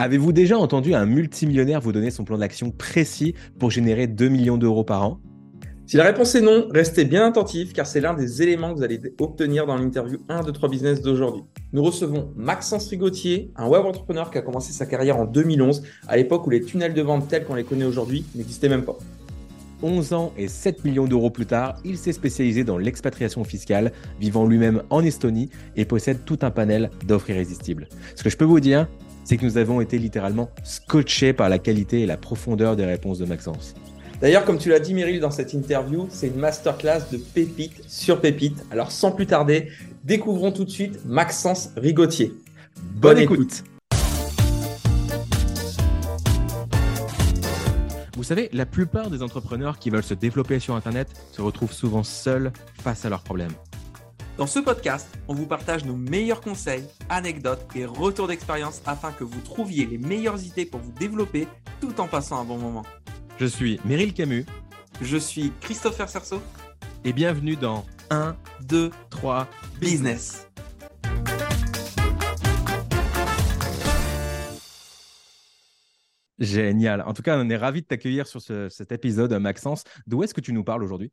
Avez-vous déjà entendu un multimillionnaire vous donner son plan d'action précis pour générer 2 millions d'euros par an? Si la réponse est non, restez bien attentif car c'est l'un des éléments que vous allez obtenir dans l'interview 1 de 3 business d'aujourd'hui. Nous recevons Maxence Rigotier, un web entrepreneur qui a commencé sa carrière en 2011, à l'époque où les tunnels de vente tels qu'on les connaît aujourd'hui n'existaient même pas. 11 ans et 7 millions d'euros plus tard, il s'est spécialisé dans l'expatriation fiscale, vivant lui-même en Estonie et possède tout un panel d'offres irrésistibles. Ce que je peux vous dire, c'est que nous avons été littéralement scotchés par la qualité et la profondeur des réponses de Maxence. D'ailleurs, comme tu l'as dit, Meryl, dans cette interview, c'est une masterclass de pépite sur pépite. Alors, sans plus tarder, découvrons tout de suite Maxence Rigotier. Bonne, écoute. Vous savez, la plupart des entrepreneurs qui veulent se développer sur Internet se retrouvent souvent seuls face à leurs problèmes. Dans ce podcast, on vous partage nos meilleurs conseils, anecdotes et retours d'expérience afin que vous trouviez les meilleures idées pour vous développer tout en passant un bon moment. Je suis Meryl Camus. Je suis Christopher Cerceau. Et bienvenue dans 1, 2, 3 Business. Génial. En tout cas, on est ravis de t'accueillir sur cet épisode, Maxence. D'où est-ce que tu nous parles aujourd'hui?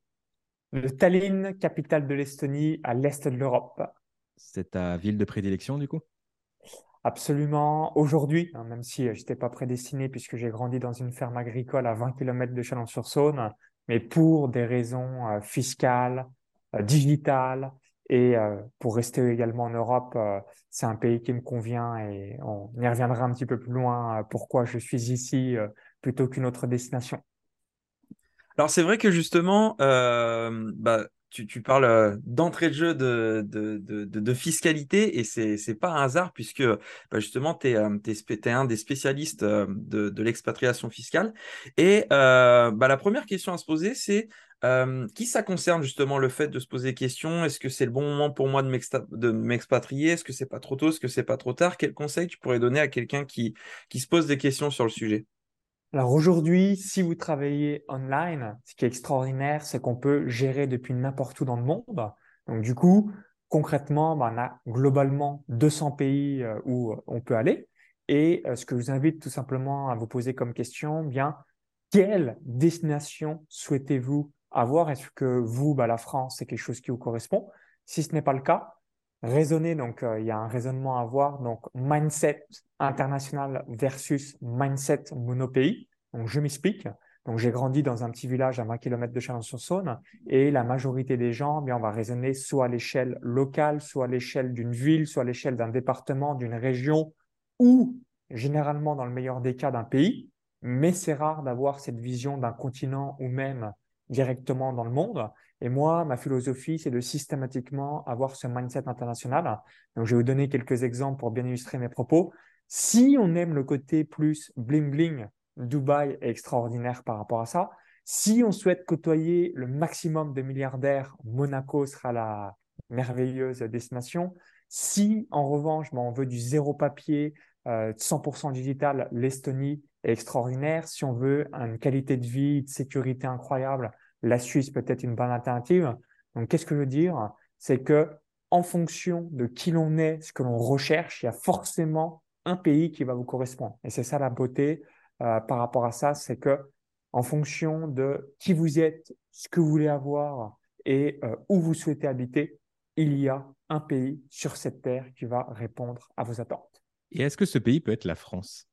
Le Tallinn, capitale de l'Estonie, à l'est de l'Europe. C'est ta ville de prédilection, du coup? Absolument. Aujourd'hui, hein, même si je n'étais pas prédestiné puisque j'ai grandi dans une ferme agricole à 20 km de Chalon-sur-Saône, mais pour des raisons euh, fiscales, euh, digitales, et euh, pour rester également en Europe, euh, c'est un pays qui me convient et on y reviendra un petit peu plus loin euh, pourquoi je suis ici plutôt qu'une autre destination. Alors c'est vrai que justement, bah, tu, parles d'entrée de jeu de, fiscalité et c'est n'est pas un hasard puisque bah, justement tu es, es, un des spécialistes de, l'expatriation fiscale. Et bah, la première question à se poser, c'est qui ça concerne justement le fait de se poser des questions Est-ce que c'est le bon moment pour moi de m'expatrier? Est-ce que c'est pas trop tôt? Est-ce que c'est pas trop tard? Quel conseil tu pourrais donner à quelqu'un qui se pose des questions sur le sujet? Alors aujourd'hui, si vous travaillez online, ce qui est extraordinaire, c'est qu'on peut gérer depuis n'importe où dans le monde. Donc du coup, concrètement, ben, on a globalement 200 pays euh, où on peut aller. Et euh, ce que je vous invite tout simplement à vous poser comme question, bien, quelle destination souhaitez-vous avoir? Est-ce que vous, bah, la France, c'est quelque chose qui vous correspond? Si ce n'est pas le cas, raisonnez. Donc, euh, il y a un raisonnement à avoir. Donc, mindset international versus mindset monopays. Donc, je m'explique. Donc, j'ai grandi dans un petit village à 20 km de Chalon-sur-Saône et la majorité des gens, bien, on va raisonner soit à l'échelle locale, soit à l'échelle d'une ville, soit à l'échelle d'un département, d'une région ou généralement, dans le meilleur des cas, d'un pays. Mais c'est rare d'avoir cette vision d'un continent ou même directement dans le monde. Et moi, ma philosophie, c'est de systématiquement avoir ce mindset international. Donc, je vais vous donner quelques exemples pour bien illustrer mes propos. Si on aime le côté plus bling bling, Dubaï est extraordinaire par rapport à ça. Si on souhaite côtoyer le maximum de milliardaires, Monaco sera la merveilleuse destination. Si en revanche, ben, on veut du zéro papier, 100% euh, digital, l'Estonie est extraordinaire. Si on veut une qualité de vie, de sécurité incroyable, la Suisse peut être une bonne alternative. Donc, qu'est-ce que je veux dire? C'est que en fonction de qui l'on est, ce que l'on recherche, il y a forcément un pays qui va vous correspondre. Et c'est ça la beauté euh, par rapport à ça, c'est que en fonction de qui vous êtes, ce que vous voulez avoir et euh, où vous souhaitez habiter, il y a un pays sur cette terre qui va répondre à vos attentes. Et est-ce que ce pays peut être la France?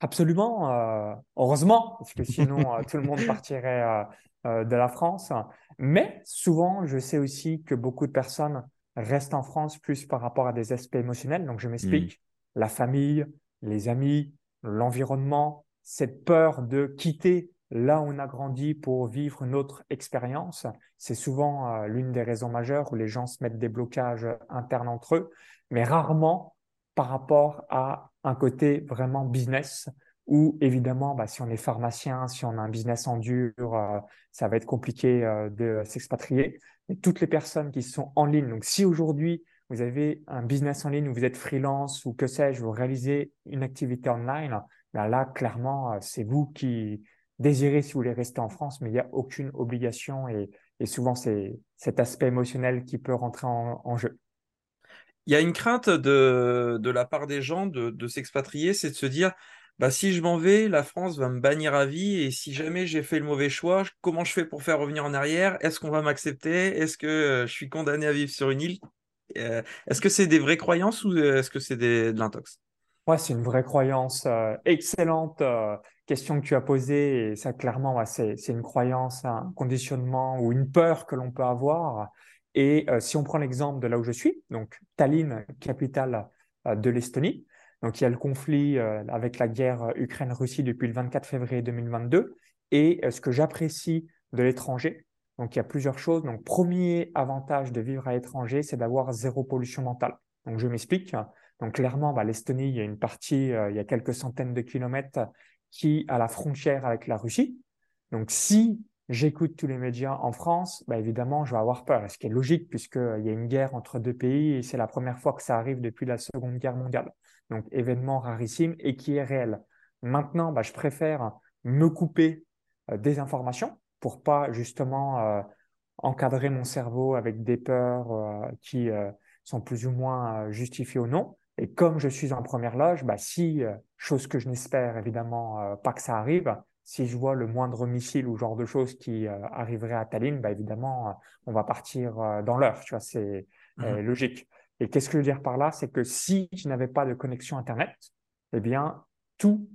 Absolument, euh, heureusement, parce que sinon euh, tout le monde partirait euh, de la France. Mais souvent, je sais aussi que beaucoup de personnes restent en France plus par rapport à des aspects émotionnels. Donc, je m'explique. Mmh. La famille, les amis, l'environnement, cette peur de quitter là où on a grandi pour vivre une autre expérience, c'est souvent l'une des raisons majeures où les gens se mettent des blocages internes entre eux, mais rarement par rapport à un côté vraiment business où évidemment, bah, si on est pharmacien, si on a un business en dur, euh, ça va être compliqué euh, de s'expatrier. Mais toutes les personnes qui sont en ligne, donc si aujourd'hui vous avez un business en ligne où vous êtes freelance ou que sais-je, vous réalisez une activité online, bah, là, clairement, euh, c'est vous qui désirez si vous voulez rester en France, mais il n'y a aucune obligation et, souvent c'est cet aspect émotionnel qui peut rentrer en jeu Il y a une crainte de, la part des gens de, de s'expatrier, c'est de se dire, bah, si je m'en vais, la France va me bannir à vie, et si jamais j'ai fait le mauvais choix, comment je fais pour faire revenir en arrière? Est-ce qu'on va m'accepter? Est-ce que euh, je suis condamné à vivre sur une île? Euh, Est-ce que c'est des vraies croyances ou euh, est-ce que c'est de l'intox? Ouais, c'est une vraie croyance. excellente question que tu as posée, et ça, clairement, c'est une croyance, un conditionnement ou une peur que l'on peut avoir. Et euh, si on prend l'exemple de là où je suis, donc Tallinn, capitale euh, de l'Estonie, donc il y a le conflit euh, avec la guerre Ukraine-Russie depuis le 24 février 2022. Et ce que j'apprécie de l'étranger, donc il y a plusieurs choses. Donc premier avantage de vivre à l'étranger, c'est d'avoir zéro pollution mentale. Donc je m'explique. Donc clairement, bah, l'Estonie, il y a une partie, il y a quelques centaines de kilomètres qui a la frontière avec la Russie. Donc si j'écoute tous les médias en France, bah évidemment, je vais avoir peur, ce qui est logique puisqu'il y a une guerre entre deux pays et c'est la première fois que ça arrive depuis la Seconde Guerre mondiale. Donc, événement rarissime et qui est réel. Maintenant, bah, je préfère me couper euh, des informations pour pas justement euh, encadrer mon cerveau avec des peurs euh, qui sont plus ou moins justifiées ou non. Et comme je suis en première loge, bah, si, chose que je n'espère évidemment pas que ça arrive, si je vois le moindre missile ou genre de choses qui euh, arriverait à Tallinn, bah évidemment, euh, on va partir euh, dans l'heure. Tu vois, c'est mmh logique. Et qu'est-ce que je veux dire par là? C'est que si je n'avais pas de connexion Internet, eh bien, tout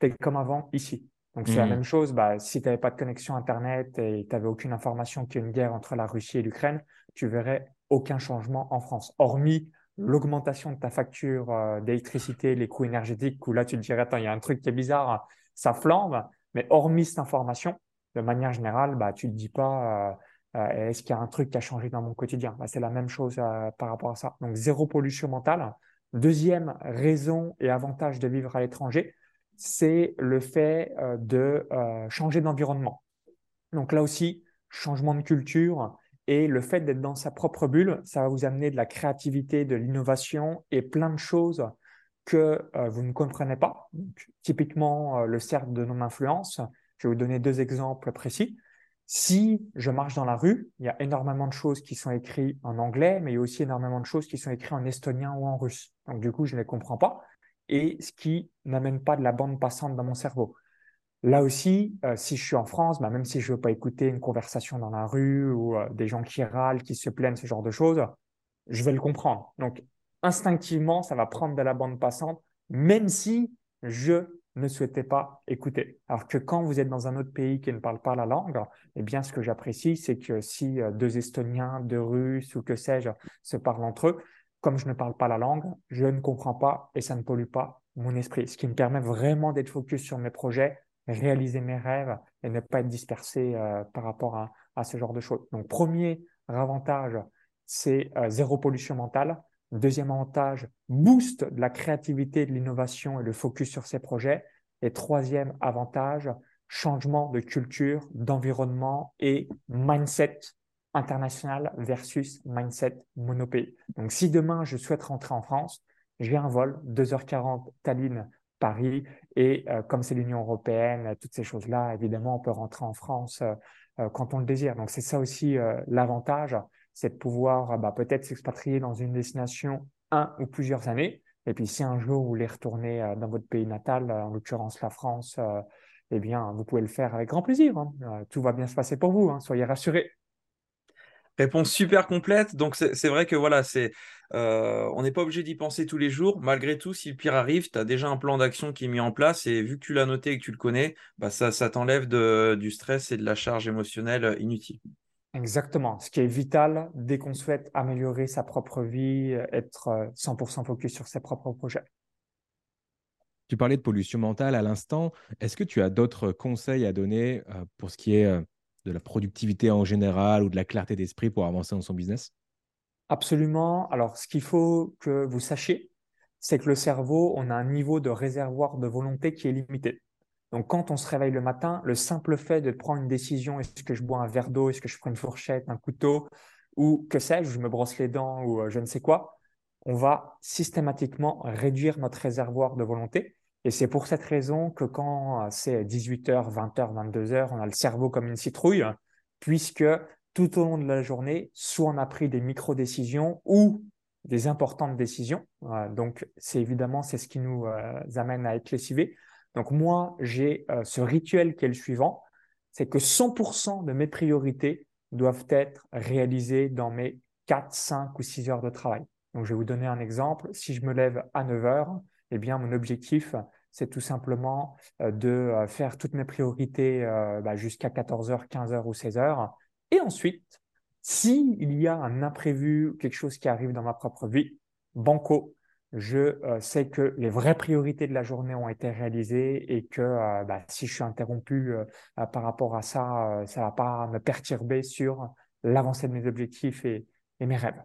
est comme avant ici. Donc, c'est la mmh. même chose. Bah, si tu n'avais pas de connexion Internet et tu n'avais aucune information qu'il y a une guerre entre la Russie et l'Ukraine, tu verrais aucun changement en France, hormis l'augmentation de ta facture d'électricité, les coûts énergétiques, où là, tu te dirais, attends, il y a un truc qui est bizarre, ça flambe. Mais hormis cette information, de manière générale, bah, tu ne te dis pas euh, euh, est-ce qu'il y a un truc qui a changé dans mon quotidien? Bah, C'est la même chose euh, par rapport à ça. Donc, zéro pollution mentale. Deuxième raison et avantage de vivre à l'étranger, c'est le fait de changer d'environnement. Donc là aussi, changement de culture et le fait d'être dans sa propre bulle, ça va vous amener de la créativité, de l'innovation et plein de choses que euh, vous ne comprenez pas. typiquement, euh, le cercle de non-influence. Je vais vous donner deux exemples précis. Si je marche dans la rue, il y a énormément de choses qui sont écrites en anglais, mais il y a aussi énormément de choses qui sont écrites en estonien ou en russe. Donc du coup, je ne les comprends pas. Et ce qui n'amène pas de la bande passante dans mon cerveau. Là aussi, euh, si je suis en France, bah, même si je ne veux pas écouter une conversation dans la rue ou des gens qui râlent, qui se plaignent, ce genre de choses, je vais le comprendre. Donc instinctivement, ça va prendre de la bande passante, même si je ne souhaitais pas écouter. Alors que quand vous êtes dans un autre pays qui ne parle pas la langue, eh bien, ce que j'apprécie, c'est que si euh, deux Estoniens, deux Russes ou que sais-je se parlent entre eux, comme je ne parle pas la langue, je ne comprends pas et ça ne pollue pas mon esprit. Ce qui me permet vraiment d'être focus sur mes projets, réaliser mes rêves et ne pas être dispersé euh, par rapport à, ce genre de choses. Donc, premier avantage, c'est euh, zéro pollution mentale. Deuxième avantage, boost de la créativité, de l'innovation et le focus sur ses projets. Et troisième avantage, changement de culture, d'environnement et mindset international versus mindset monopé. Donc, si demain je souhaite rentrer en France, j'ai un vol 2h40 Tallinn Paris et euh, comme c'est l'Union européenne, toutes ces choses-là, évidemment, on peut rentrer en France euh, euh, quand on le désire. Donc c'est ça aussi l'avantage c'est de pouvoir bah, peut-être s'expatrier dans une destination un ou plusieurs années. Et puis si un jour vous voulez retourner euh, dans votre pays natal, euh, en l'occurrence la France, euh, eh bien vous pouvez le faire avec grand plaisir. Hein. Tout va bien se passer pour vous, hein. soyez rassurés. Réponse super complète. Donc c'est vrai que voilà, c'est on n'est pas obligé d'y penser tous les jours. Malgré tout, si le pire arrive, tu as déjà un plan d'action qui est mis en place et vu que tu l'as noté et que tu le connais, bah, ça t'enlève du stress et de la charge émotionnelle inutile. Exactement. Ce qui est vital dès qu'on souhaite améliorer sa propre vie, euh, être 100% euh, focus sur ses propres projets. Tu parlais de pollution mentale à l'instant. Est-ce que tu as d'autres conseils à donner euh, pour ce qui est de la productivité en général ou de la clarté d'esprit pour avancer dans son business? Absolument. Alors, ce qu'il faut que vous sachiez, c'est que le cerveau, on a un niveau de réservoir de volonté qui est limité. Donc, quand on se réveille le matin, le simple fait de prendre une décision, est-ce que je bois un verre d'eau, est-ce que je prends une fourchette, un couteau, ou que sais-je, je me brosse les dents ou euh, je ne sais quoi, on va systématiquement réduire notre réservoir de volonté. Et c'est pour cette raison que quand euh, c'est 18h, 20h, 22h, on a le cerveau comme une citrouille, puisque tout au long de la journée, soit on a pris des micro-décisions ou des importantes décisions. donc, c'est évidemment, c'est ce qui nous amène à être lessivés. Donc, moi, j'ai ce rituel qui est le suivant, c'est que 100% de mes priorités doivent être réalisées dans mes 4, 5 ou 6 heures de travail. Donc, je vais vous donner un exemple. Si je me lève à 9 heures, eh bien, mon objectif, c'est tout simplement de faire toutes mes priorités bah, jusqu'à 14h, 15h ou 16h. Et ensuite, s'il y a un imprévu, quelque chose qui arrive dans ma propre vie, banco, je euh, sais que les vraies priorités de la journée ont été réalisées et que euh, bah, si je suis interrompu euh, par rapport à ça, ça ne va pas me perturber sur l'avancée de mes objectifs et, et mes rêves.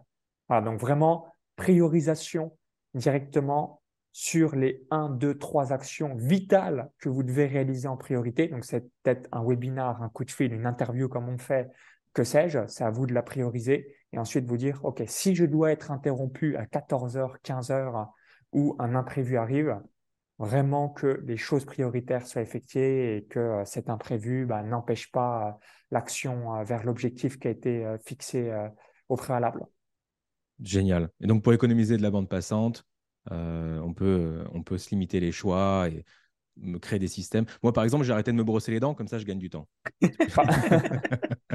Voilà, donc vraiment, priorisation directement sur les 1, 2, 3 actions vitales que vous devez réaliser en priorité. Donc, c'est peut-être un webinar, un coup de fil, une interview comme on fait que sais-je, c'est à vous de la prioriser et ensuite vous dire, OK, si je dois être interrompu à 14h, 15h ou un imprévu arrive, vraiment que les choses prioritaires soient effectuées et que euh, cet imprévu bah, n'empêche pas euh, l'action euh, vers l'objectif qui a été fixé au préalable. Génial. Et donc pour économiser de la bande passante, on, peut, on peut se limiter les choix et créer des systèmes. Moi, par exemple, j'ai arrêté de me brosser les dents, comme ça, je gagne du temps.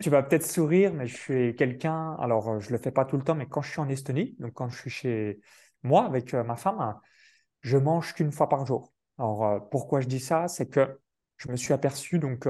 Tu vas peut-être sourire, mais je suis quelqu'un, alors euh, je ne le fais pas tout le temps, mais quand je suis en Estonie, donc quand je suis chez moi avec euh, ma femme, je mange qu'une fois par jour. Alors, euh, pourquoi je dis ça? C'est que je me suis aperçu, donc,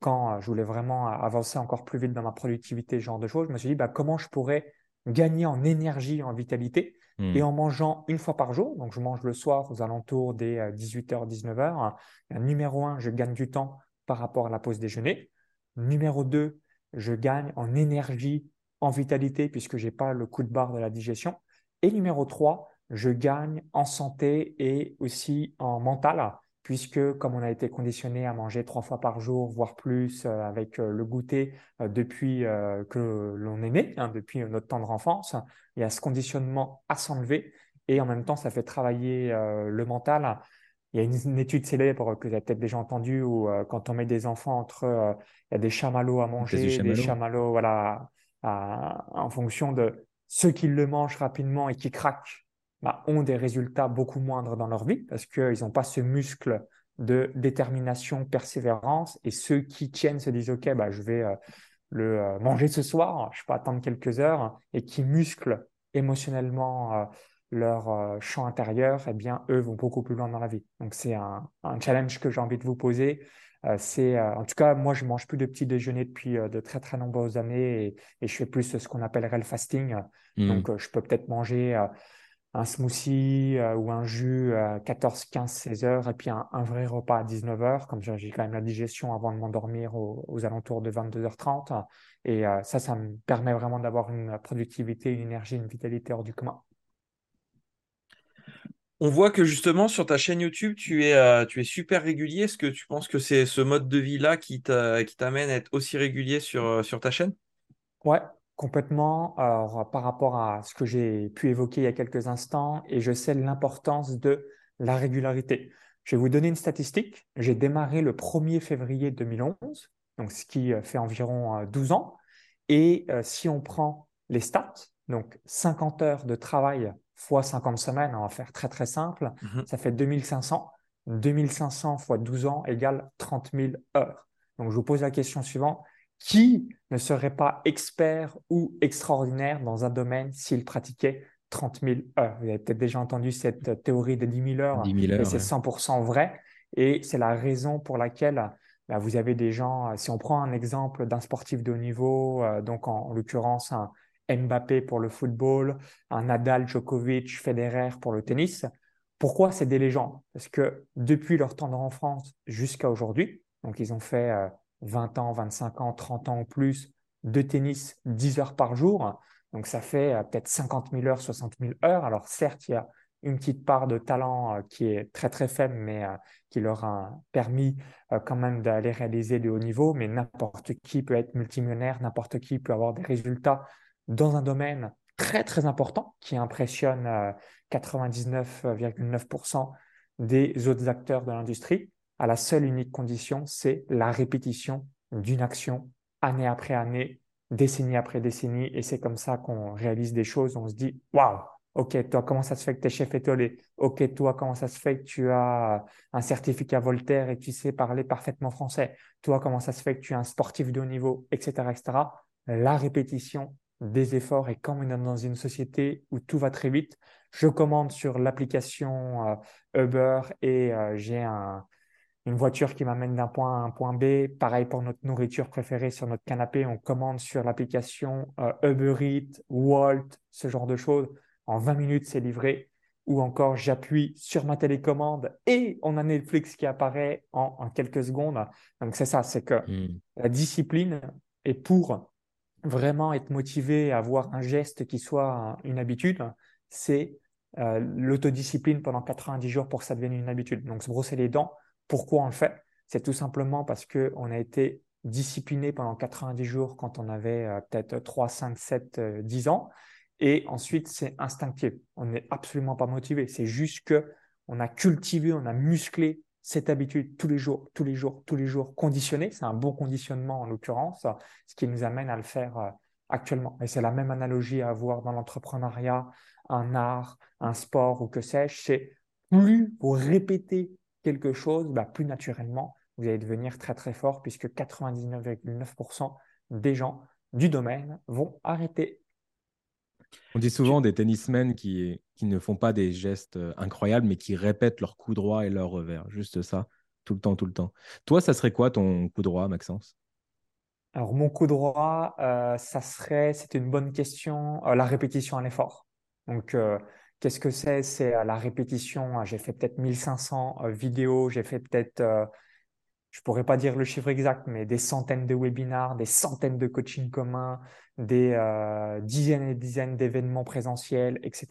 quand je voulais vraiment avancer encore plus vite dans ma productivité, ce genre de choses, je me suis dit, bah, comment je pourrais gagner en énergie, en vitalité Hmm. Et en mangeant une fois par jour, donc je mange le soir aux alentours des 18h, 19h, numéro 1, je gagne du temps par rapport à la pause déjeuner. Numéro 2, je gagne en énergie, en vitalité, puisque je n'ai pas le coup de barre de la digestion. Et numéro 3, je gagne en santé et aussi en mental, puisque comme on a été conditionné à manger trois fois par jour, voire plus, euh, avec euh, le goûter euh, depuis que l'on est né, hein, depuis notre tendre enfance, il y a ce conditionnement à s'enlever et en même temps, ça fait travailler le mental. Il y a une, étude célèbre que vous avez peut-être déjà entendue où quand on met des enfants entre, il y a des chamallows à manger, des chamallows, voilà, en fonction de ceux qui le mangent rapidement et qui craquent bah, ont des résultats beaucoup moindres dans leur vie parce qu'ils n'ont pas ce muscle de détermination, persévérance. Et ceux qui tiennent se disent, OK, bah, je vais euh, le euh, manger ce soir, je peux attendre quelques heures, et qui musclent émotionnellement euh, leur champ intérieur, eh bien, eux vont beaucoup plus loin dans la vie. Donc, c'est un, challenge que j'ai envie de vous poser. c'est, en tout cas, moi, je mange plus de petit déjeuner depuis de très, très nombreuses années et, je fais plus ce qu'on appellerait le fasting. Mmh. Donc, je peux peut-être manger un smoothie euh, ou un jus à 14, 15, 16 heures et puis un, vrai repas à 19 heures. Comme j'ai quand même la digestion avant de m'endormir aux, alentours de 22h30. Et euh, ça, ça me permet vraiment d'avoir une productivité, une énergie, une vitalité hors du commun. On voit que justement sur ta chaîne YouTube, tu es, euh, tu es super régulier. Est-ce que tu penses que c'est ce mode de vie-là qui t'amène à être aussi régulier sur, sur ta chaîne? Ouais, Complètement, alors, par rapport à ce que j'ai pu évoquer il y a quelques instants, et je sais l'importance de la régularité. Je vais vous donner une statistique. J'ai démarré le 1er février 2011, donc ce qui euh, fait environ 12 euh, ans. Et euh, si on prend les stats, donc 50 heures de travail fois 50 semaines, on va faire très très simple, mhm. ça fait 2500. 2500 fois 12 ans égale 30 000 heures. Donc je vous pose la question suivante qui ne serait pas expert ou extraordinaire dans un domaine s'il pratiquait 30 000 heures? Vous avez peut-être déjà entendu cette théorie des 10 000 heures, 10 000 heures et c'est 100% vrai. Et c'est la raison pour laquelle bah, vous avez des gens, si on prend un exemple d'un sportif de haut niveau, euh, donc en, l'occurrence un Mbappé pour le football, un Nadal, Djokovic, Federer pour le tennis, pourquoi c'est des légendes Parce que depuis leur tendre enfance jusqu'à aujourd'hui, donc ils ont fait euh, 20 ans, 25 ans, 30 ans ou plus de tennis 10 heures par jour. Donc ça fait euh, peut-être 50 000 heures, 60 000 heures. Alors certes, il y a une petite part de talent euh, qui est très très faible, mais euh, qui leur a permis quand même d'aller réaliser de haut niveau. Mais n'importe qui peut être multimillionnaire, n'importe qui peut avoir des résultats dans un domaine très très important qui impressionne 99,9% des autres acteurs de l'industrie à la seule unique condition, c'est la répétition d'une action année après année, décennie après décennie, et c'est comme ça qu'on réalise des choses. On se dit, waouh, ok, toi, comment ça se fait que tu es chef étoilé? Ok, toi, comment ça se fait que tu as un certificat Voltaire et que tu sais parler parfaitement français? Toi, comment ça se fait que tu es un sportif de haut niveau, etc., etc. La répétition des efforts et quand on est dans une société où tout va très vite, je commande sur l'application euh, Uber et euh, j'ai un, une voiture qui m'amène d'un point A à un point B. Pareil pour notre nourriture préférée sur notre canapé, on commande sur l'application euh, Uber Eats, Walt, ce genre de choses. En 20 minutes, c'est livré. Ou encore, j'appuie sur ma télécommande et on a Netflix qui apparaît en, quelques secondes. Donc, c'est ça, c'est que hmm. la discipline est pour vraiment être motivé à avoir un geste qui soit une habitude, c'est euh, l'autodiscipline pendant 90 jours pour que ça devienne une habitude. Donc, se brosser les dents, pourquoi on le fait? C'est tout simplement parce qu'on a été discipliné pendant 90 jours quand on avait euh, peut-être 3, 5, 7, 10 ans. Et ensuite, c'est instinctif. On n'est absolument pas motivé. C'est juste que on a cultivé, on a musclé cette habitude tous les jours, tous les jours, tous les jours, conditionné. C'est un bon conditionnement en l'occurrence, ce qui nous amène à le faire euh, actuellement. Et c'est la même analogie à avoir dans l'entrepreneuriat, un art, un sport ou que sais-je. C'est plus vous répétez quelque chose, bah, plus naturellement, vous allez devenir très très fort puisque 99,9% des gens du domaine vont arrêter. On dit souvent des tennismen qui, qui ne font pas des gestes euh, incroyables, mais qui répètent leur coup droit et leur revers. Juste ça, tout le temps, tout le temps. Toi, ça serait quoi ton coup droit, Maxence? Alors, mon coup droit, euh, ça serait, c'est une bonne question, euh, la répétition à l'effort. Donc, Qu'est-ce que c'est? C'est la répétition. Hein. J'ai fait peut-être 1500 vidéos, j'ai fait peut-être, je pourrais pas dire le chiffre exact, mais des centaines de webinars, des centaines de coachings communs, des dizaines et dizaines d'événements présentiels, etc..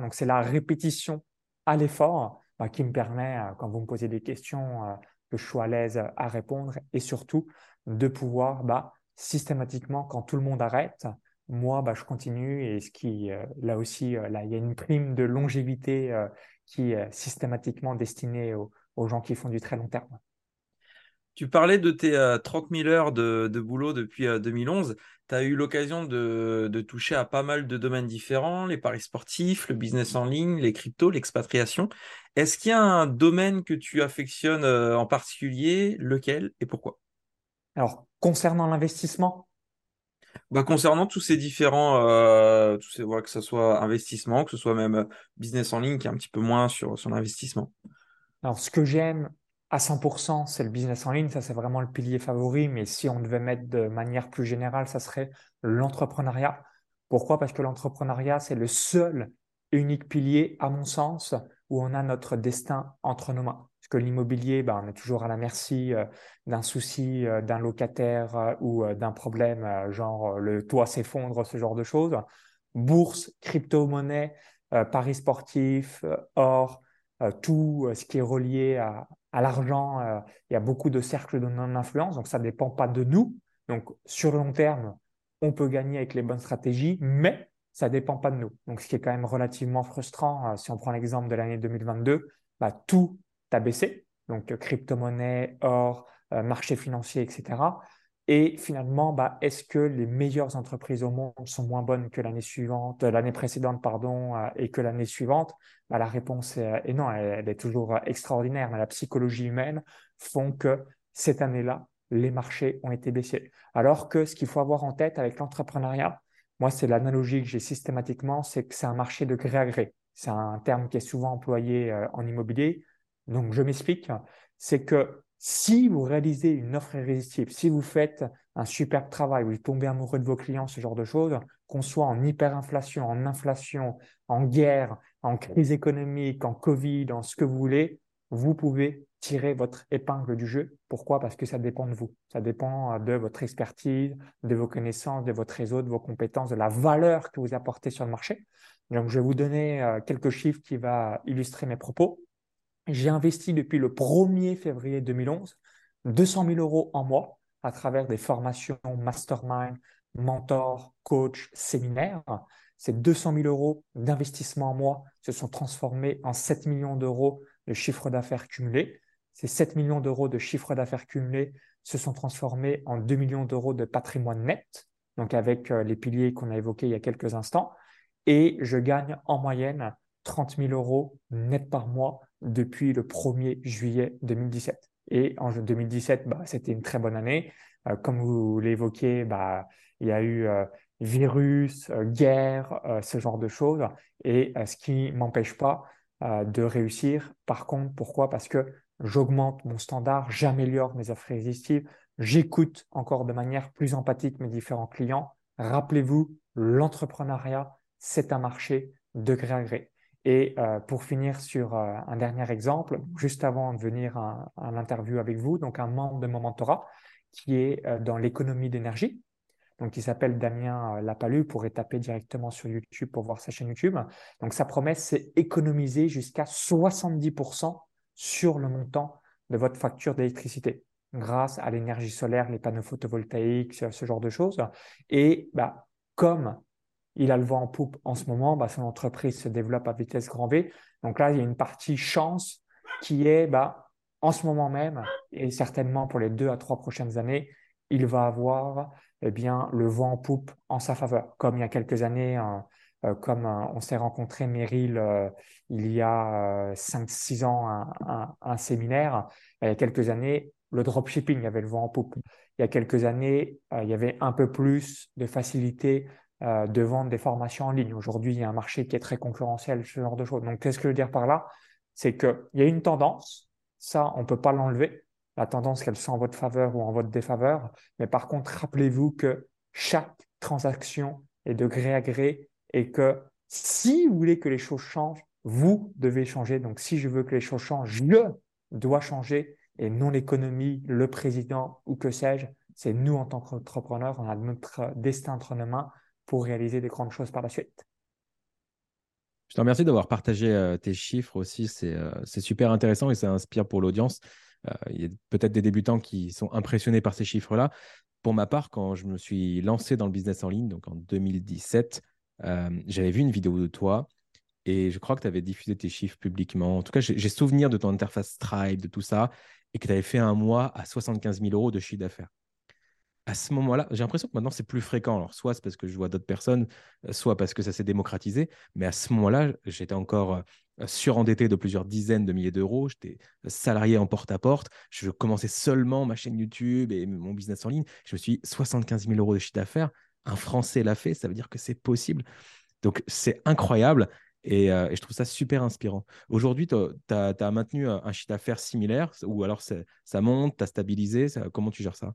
Donc, c'est la répétition à l'effort bah, qui me permet, quand vous me posez des questions, que je sois à l'aise à répondre et surtout de pouvoir bah, systématiquement, quand tout le monde arrête, moi, bah, je continue et ce euh, là aussi, euh, il y a une prime de longévité euh, qui est systématiquement destinée aux, gens qui font du très long terme. Tu parlais de tes 30 000 heures de, boulot depuis 2011. Tu as eu l'occasion de, de, toucher à pas mal de domaines différents, les paris sportifs, le business en ligne, les cryptos, l'expatriation. Est-ce qu'il y a un domaine que tu affectionnes en particulier? Lequel et pourquoi? Alors, concernant l'investissement, bah, concernant tous ces différents, euh, tous ces, que ce soit investissement, que ce soit même euh, business en ligne, qui est un petit peu moins sur son investissement. Alors, ce que j'aime à 100%, c'est le business en ligne. Ça, c'est vraiment le pilier favori. Mais si on devait mettre de manière plus générale, ça serait l'entrepreneuriat. Pourquoi? Parce que l'entrepreneuriat, c'est le seul et unique pilier, à mon sens, où on a notre destin entre nos mains. Parce que l'immobilier, ben, on est toujours à la merci euh, d'un souci euh, d'un locataire euh, ou d'un problème, genre le toit s'effondre, ce genre de choses. Bourse, crypto-monnaie, paris sportifs, or, tout ce qui est relié à, à l'argent, il y a beaucoup de cercles de non-influence, donc ça ne dépend pas de nous. Donc sur le long terme, on peut gagner avec les bonnes stratégies, mais ça ne dépend pas de nous. Donc, ce qui est quand même relativement frustrant, si on prend l'exemple de l'année 2022, bah, tout a baissé, donc euh, crypto-monnaie, or, euh, marché financier, etc. Et finalement, bah, est-ce que les meilleures entreprises au monde sont moins bonnes que l'année suivante, euh, l'année précédente, pardon, et que l'année suivante? Bah, La réponse est, non, elle, est toujours extraordinaire. Mais la psychologie humaine font que cette année-là, les marchés ont été baissés. Alors que ce qu'il faut avoir en tête avec l'entrepreneuriat, moi, c'est l'analogie que j'ai systématiquement, c'est que c'est un marché de gré à gré. C'est un terme qui est souvent employé en immobilier. Donc, je m'explique, c'est que si vous réalisez une offre irrésistible, si vous faites un superbe travail, vous tombez amoureux de vos clients, ce genre de choses, qu'on soit en hyperinflation, en inflation, en guerre, en crise économique, en Covid, en ce que vous voulez, vous pouvez tirer votre épingle du jeu. Pourquoi? Parce que ça dépend de vous. Ça dépend de votre expertise, de vos connaissances, de votre réseau, de vos compétences, de la valeur que vous apportez sur le marché. Donc, je vais vous donner euh, quelques chiffres qui vont illustrer mes propos. J'ai investi depuis le 1er février 2011 200 000 euros en mois à travers des formations mastermind, mentor, coach, séminaires. Ces 200 000 euros d'investissement en mois se sont transformés en 7 millions d'euros de chiffre d'affaires cumulé. Ces 7 millions d'euros de chiffre d'affaires cumulé se sont transformés en 2 millions d'euros de patrimoine net. donc avec les piliers qu'on a évoqués il y a quelques instants, et je gagne en moyenne 30 000 euros net par mois depuis le 1er juillet 2017. Et en 2017, bah, c'était une très bonne année. Euh, comme vous l'évoquiez, bah, il y a eu euh, virus, euh, guerre, ce genre de choses, et ce qui m'empêche pas de réussir. Par contre, pourquoi? Parce que j'augmente mon standard, j'améliore mes offres irrésistibles, j'écoute encore de manière plus empathique mes différents clients. Rappelez-vous, l'entrepreneuriat, c'est un marché de gré à gré. Et euh, pour finir sur euh, un dernier exemple, juste avant de venir à, l'interview avec vous, donc un membre de mon mentorat qui est euh, dans l'économie d'énergie, donc il s'appelle Damien Lapalu, pour taper directement sur YouTube pour voir sa chaîne YouTube. Donc sa promesse, c'est économiser jusqu'à 70% sur le montant de votre facture d'électricité grâce à l'énergie solaire, les panneaux photovoltaïques, ce, genre de choses. Et bah, comme il a le vent en poupe en ce moment, bah, son entreprise se développe à vitesse grand V. Donc là, il y a une partie chance qui est bah, en ce moment même, et certainement pour les deux à trois prochaines années, il va avoir eh bien, le vent en poupe en sa faveur. Comme il y a quelques années, euh, comme euh, on s'est rencontré, Meryl, euh, il y a 5-6 ans, un, un, séminaire, il y a quelques années, le dropshipping avait le vent en poupe. Il y a quelques années, il y avait un peu plus de facilité euh, de vendre des formations en ligne. Aujourd'hui, il y a un marché qui est très concurrentiel, ce genre de choses. Donc, qu'est-ce que je veux dire par là? C'est qu'il y a une tendance, ça, on ne peut pas l'enlever, la tendance qu'elle soit en votre faveur ou en votre défaveur. Mais par contre, rappelez-vous que chaque transaction est de gré à gré et que si vous voulez que les choses changent, vous devez changer. Donc, si je veux que les choses changent, je dois changer et non l'économie, le président ou que sais-je. C'est nous en tant qu'entrepreneurs, on a notre destin entre nos mains pour réaliser des grandes choses par la suite. Je te remercie d'avoir partagé euh, tes chiffres aussi. Euh, c'est super intéressant et ça inspire pour l'audience. Euh, il y a peut-être des débutants qui sont impressionnés par ces chiffres-là. Pour ma part, quand je me suis lancé dans le business en ligne, donc en 2017, j'avais vu une vidéo de toi et je crois que tu avais diffusé tes chiffres publiquement. En tout cas, j'ai souvenir de ton interface Stripe, de tout ça, et que tu avais fait un mois à 75 000 euros de chiffre d'affaires à ce moment-là, j'ai l'impression que maintenant c'est plus fréquent. Alors, soit c'est parce que je vois d'autres personnes, euh, soit parce que ça s'est démocratisé. Mais à ce moment-là, j'étais encore euh, surendetté de plusieurs dizaines de milliers d'euros. J'étais salarié en porte-à-porte. Je commençais seulement ma chaîne YouTube et mon business en ligne. Je me suis dit 75 000 euros de chiffre d'affaires. Un Français l'a fait, ça veut dire que c'est possible. Donc, c'est incroyable. Et, euh, je trouve ça super inspirant. Aujourd'hui, tu as, maintenu un chiffre d'affaires similaire ou alors ça monte, tu as stabilisé. comment tu gères ça?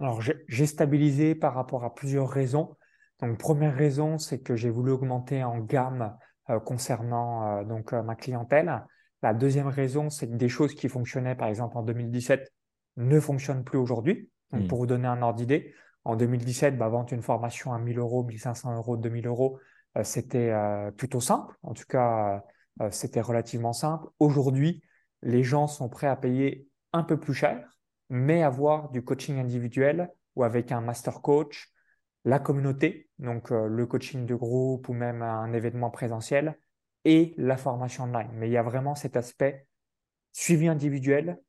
Alors, j'ai stabilisé par rapport à plusieurs raisons. Donc, première raison, c'est que j'ai voulu augmenter en gamme euh, concernant euh, donc euh, ma clientèle. La deuxième raison, c'est que des choses qui fonctionnaient, par exemple, en 2017, ne fonctionnent plus aujourd'hui. Donc, hmm. pour vous donner un ordre d'idée, en 2017, bah, vendre une formation à 1000 euros, 1500 euros, 2000 euros, c'était plutôt simple. En tout cas, c'était relativement simple. Aujourd'hui, les gens sont prêts à payer un peu plus cher mais avoir du coaching individuel ou avec un master coach, la communauté, donc euh, le coaching de groupe ou même un événement présentiel et la formation online. Mais il y a vraiment cet aspect suivi individuel,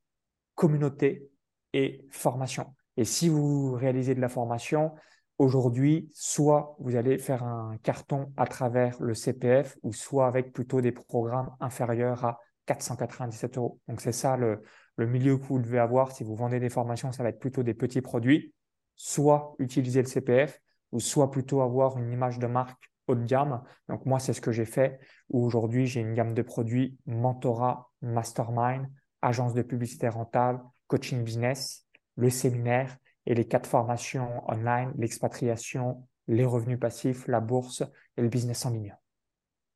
communauté et formation. Et si vous réalisez de la formation, aujourd'hui, soit vous allez faire un carton à travers le CPF ou soit avec plutôt des programmes inférieurs à 497 euros. Donc c'est ça le, le milieu que vous devez avoir, si vous vendez des formations, ça va être plutôt des petits produits, soit utiliser le CPF, ou soit plutôt avoir une image de marque haut de gamme. Donc moi, c'est ce que j'ai fait, où aujourd'hui, j'ai une gamme de produits mentorat, mastermind, agence de publicité rentable, coaching business, le séminaire et les quatre formations online, l'expatriation, les revenus passifs, la bourse et le business en ligne.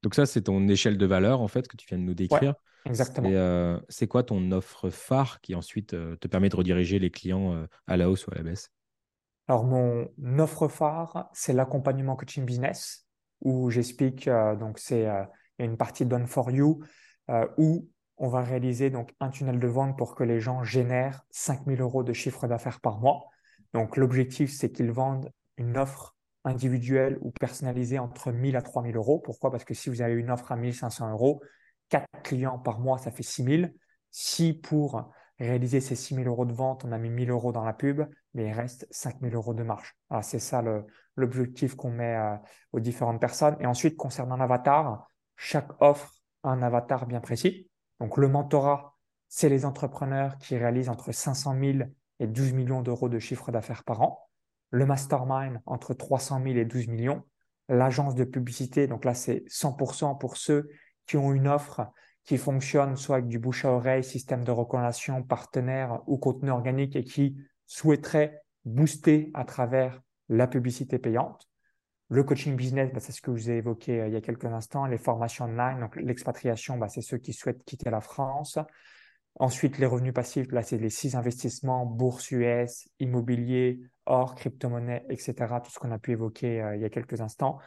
Donc ça, c'est ton échelle de valeur, en fait, que tu viens de nous décrire. Exactement. Euh, c'est quoi ton offre phare qui ensuite euh, te permet de rediriger les clients euh, à la hausse ou à la baisse? Alors, mon offre phare, c'est l'accompagnement coaching business, où j'explique, donc c'est une partie Done for You, où on va réaliser donc un tunnel de vente pour que les gens génèrent 5000 euros de chiffre d'affaires par mois. Donc, l'objectif, c'est qu'ils vendent une offre individuel ou personnalisé entre 1000 à 3000 euros. Pourquoi? Parce que si vous avez une offre à 1500 euros, 4 clients par mois, ça fait 6000. Si pour réaliser ces 6000 euros de vente, on a mis 1000 euros dans la pub, mais il reste 5 000 euros de marge. c'est ça l'objectif qu'on met euh, aux différentes personnes. Et ensuite, concernant l'avatar, chaque offre a un avatar bien précis. Donc, le mentorat, c'est les entrepreneurs qui réalisent entre 500 000 et 12 millions d'euros de chiffre d'affaires par an. Le mastermind, entre 300 000 et 12 millions. L'agence de publicité, donc là, c'est 100% pour ceux qui ont une offre qui fonctionne soit avec du bouche à oreille, système de recommandation, partenaire ou contenu organique et qui souhaiterait booster à travers la publicité payante. Le coaching business, bah, c'est ce que je vous ai évoqué euh, il y a quelques instants. Les formations online, donc l'expatriation, bah, c'est ceux qui souhaitent quitter la France. Ensuite, les revenus passifs, là, c'est les six investissements, bourse US, immobilier, or, crypto-monnaie, etc. Tout ce qu'on a pu évoquer euh, il y a quelques instants.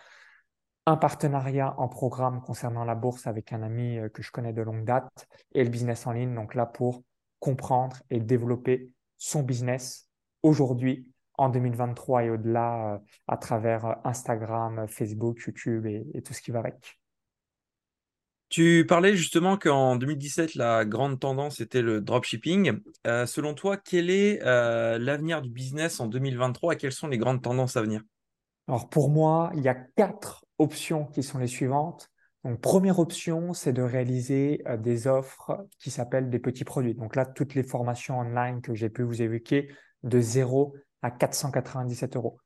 Un partenariat en programme concernant la bourse avec un ami euh, que je connais de longue date et le business en ligne, donc là pour comprendre et développer son business aujourd'hui, en 2023 et au-delà, euh, à travers Instagram, Facebook, YouTube et tout ce qui va avec. Tu parlais justement qu'en 2017, la grande tendance était le dropshipping. Euh, selon toi, quel est euh, l'avenir du business en 2023 et quelles sont les grandes tendances à venir? Alors pour moi, il y a quatre options qui sont les suivantes. Donc première option, c'est de réaliser euh, des offres qui s'appellent des petits produits. Donc là, toutes les formations online que j'ai pu vous évoquer, de 0 à 497 euros.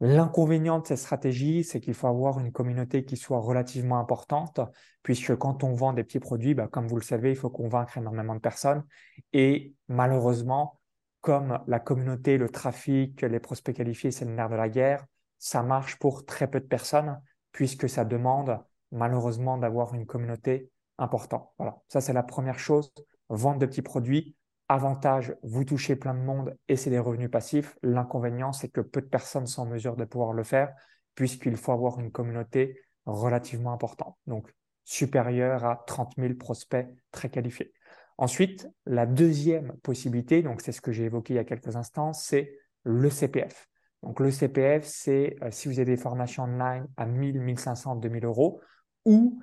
L'inconvénient de cette stratégie, c'est qu'il faut avoir une communauté qui soit relativement importante, puisque quand on vend des petits produits, bah, comme vous le savez, il faut convaincre énormément de personnes. Et malheureusement, comme la communauté, le trafic, les prospects qualifiés, c'est le nerf de la guerre, ça marche pour très peu de personnes, puisque ça demande malheureusement d'avoir une communauté importante. Voilà, ça c'est la première chose, vendre de petits produits. Avantage, vous touchez plein de monde et c'est des revenus passifs. L'inconvénient, c'est que peu de personnes sont en mesure de pouvoir le faire puisqu'il faut avoir une communauté relativement importante, donc supérieure à 30 000 prospects très qualifiés. Ensuite, la deuxième possibilité, donc c'est ce que j'ai évoqué il y a quelques instants, c'est le CPF. Donc le CPF, c'est euh, si vous avez des formations online à 1000, 1500, 2000 euros ou